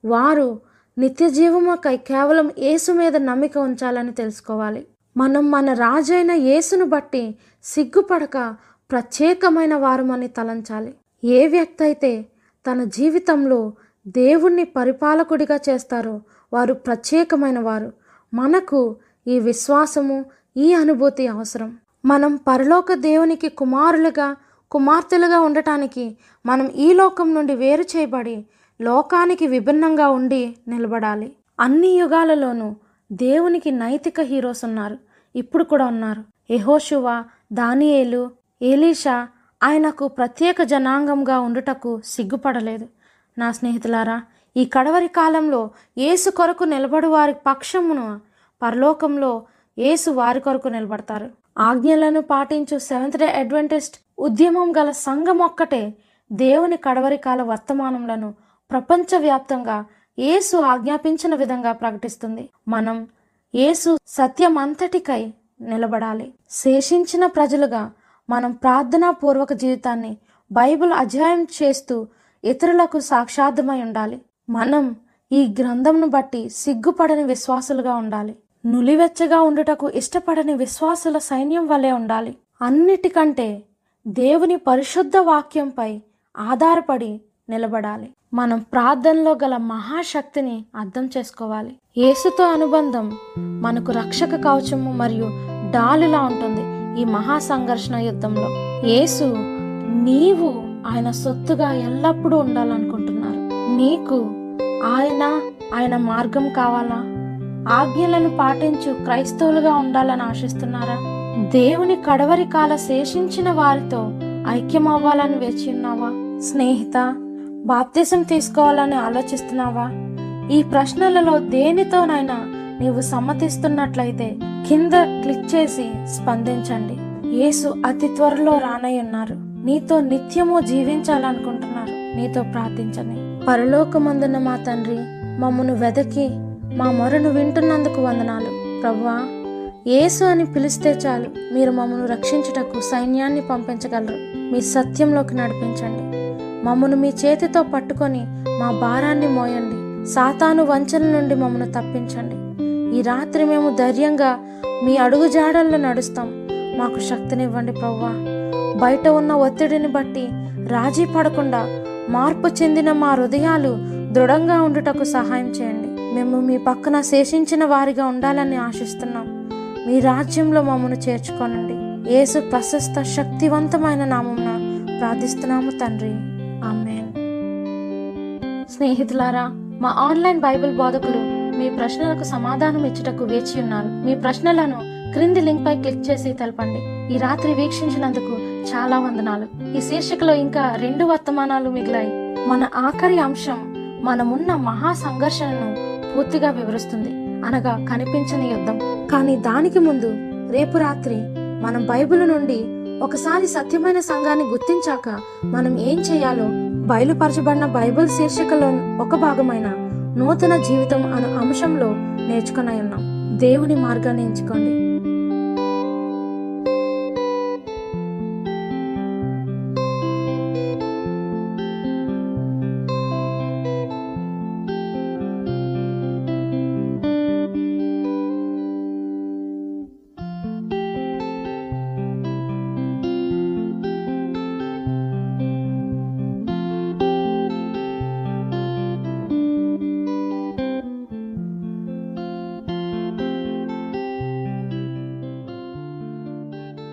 వారు నిత్య జీవముకై కేవలం యేసు మీద నమ్మిక ఉంచాలని తెలుసుకోవాలి. మనం మన రాజైన యేసును బట్టి సిగ్గుపడక ప్రత్యేకమైన వారమని తలంచాలి. ఏ వ్యక్తి అయితే తన జీవితంలో దేవుణ్ణి పరిపాలకుడిగా చేస్తారో వారు ప్రత్యేకమైన వారు. మనకు ఈ విశ్వాసము ఈ అనుభూతి అవసరం. మనం పరలోక దేవునికి కుమారులుగా కుమార్తెలుగా ఉండటానికి మనం ఈ లోకం నుండి వేరు చేయబడి లోకానికి విభిన్నంగా ఉండి నిలబడాలి. అన్ని యుగాలలోనూ దేవునికి నైతిక హీరోస్ ఉన్నారు. ఇప్పుడు కూడా ఉన్నారు. యెహోషువ దానియేలు ఏలీషా ఆయనకు ప్రత్యేక జనాంగంగా ఉండుటకు సిగ్గుపడలేదు. నా స్నేహితులారా ఈ కడవరి కాలంలో యేసు కొరకు నిలబడు వారి పక్షమును పరలోకంలో యేసు వారి కొరకు నిలబడతారు. ఆజ్ఞలను పాటించు సెవెంత్ డే అడ్వెంటిస్ట్ ఉద్యమం గల సంఘం ఒక్కటే దేవుని కడవరి కాల వర్తమానములను ప్రపంచవ్యాప్తంగా యేసు ఆజ్ఞాపించిన విధంగా ప్రకటిస్తుంది. మనం యేసు సత్యమంతటికై నిలబడాలి. శేషించిన ప్రజలుగా మనం ప్రార్థనా పూర్వక జీవితాన్ని బైబిల్ అధ్యాయం చేస్తూ ఇతరులకు సాక్షార్థమై ఉండాలి. మనం ఈ గ్రంథంను బట్టి సిగ్గుపడని విశ్వాసులుగా ఉండాలి. నులివెచ్చగా ఉండుటకు ఇష్టపడని విశ్వాసుల సైన్యం వలె ఉండాలి. అన్నిటికంటే దేవుని పరిశుద్ధ వాక్యంపై ఆధారపడి నిలబడాలి. మనం ప్రార్థనలో గల మహాశక్తిని అర్థం చేసుకోవాలి. యేసుతో అనుబంధం మనకు రక్షక కవచము మరియు డాలులా ఉంటుంది ఈ మహా సంఘర్షణ యుద్ధంలో. యేసు నీవు ఆయన సొత్తుగా ఎల్లప్పుడూ ఉండాలనుకుంటున్నారు. నీకు ఆయన ఆయన మార్గం కావాలా? ఆజ్ఞలను పాటించు క్రైస్తవులుగా ఉండాలని ఆశిస్తున్నారా? దేవుని కడవరి కాల శేషించిన వారితో ఐక్యమవ్వాలని వేచి ఉన్నావా? స్నేహిత బాప్తిసం తీసుకోవాలని ఆలోచిస్తున్నావా? ఈ ప్రశ్నలలో దేనితోనైనా నీవు సమ్మతిస్తున్నట్లయితే కింద క్లిక్ చేసి స్పందించండి. యేసు అతి త్వరలో రానయ్యున్నారు. నీతో నిత్యము జీవించాలనుకుంటున్నారు. నీతో ప్రార్థించని పరలోకమందున మా తండ్రి మమ్మను వెదకి మా మొరను వింటున్నందుకు వందనాలు. ప్రభువా యేసు అని పిలిస్తే చాలు. మీరు మమ్మను రక్షించుటకు సైన్యాన్ని పంపించగలరు. మీ సత్యంలోకి నడిపించండి. మమ్మను మీ చేతితో పట్టుకొని మా భారాన్ని మోయండి. సాతాను వంచన నుండి మమ్మను తప్పించండి. ఈ రాత్రి మేము ధైర్యంగా మీ అడుగు జాడల్లో నడుస్తాం. మాకు శక్తినివ్వండి ప్రవ్వా. బయట ఉన్న ఒత్తిడిని బట్టి రాజీ పడకుండా మార్పు చెందిన మా హృదయాలు దృఢంగా ఉండుటకు సహాయం చేయండి. మేము మీ పక్కన శేషించిన వారిగా ఉండాలని ఆశిస్తున్నాం. మీ రాజ్యంలో మమ్మను చేర్చుకోనండి. యేసు ప్రశస్త శక్తివంతమైన నామమున ప్రార్థిస్తున్నాము తండ్రి. ఆమెన్. స్నేహితులారా మా ఆన్లైన్ బైబిల్ బోధకులు మీ ప్రశ్నలకు సమాధానం ఇచ్చుటకు వేచి ఉన్నారు. మీ ప్రశ్నలను క్రింది లింక్ పై క్లిక్ చేసి తెలపండి. ఈ రాత్రి వీక్షించినందుకు చాలా వందనాలు. ఈ శీర్షికలో ఇంకా రెండు వర్తమానాలు మిగిలాయి. మన ఆఖరి అంశం మనమున్న మహా సంఘర్షణను పూర్తిగా వివరిస్తుంది. అనగా కనిపించని యుద్ధం. కానీ దానికి ముందు రేపు రాత్రి మనం బైబిల్ నుండి ఒకసారి సత్యమైన సంఘాన్ని గుర్తించాక మనం ఏం చేయాలో బయలుపరచబడిన బైబిల్ శీర్షికలో ఒక భాగమైన నూతన జీవితం అనే అంశంలో నేర్చుకుని ఉన్నాం. దేవుని మార్గాన్ని ఎంచుకోండి.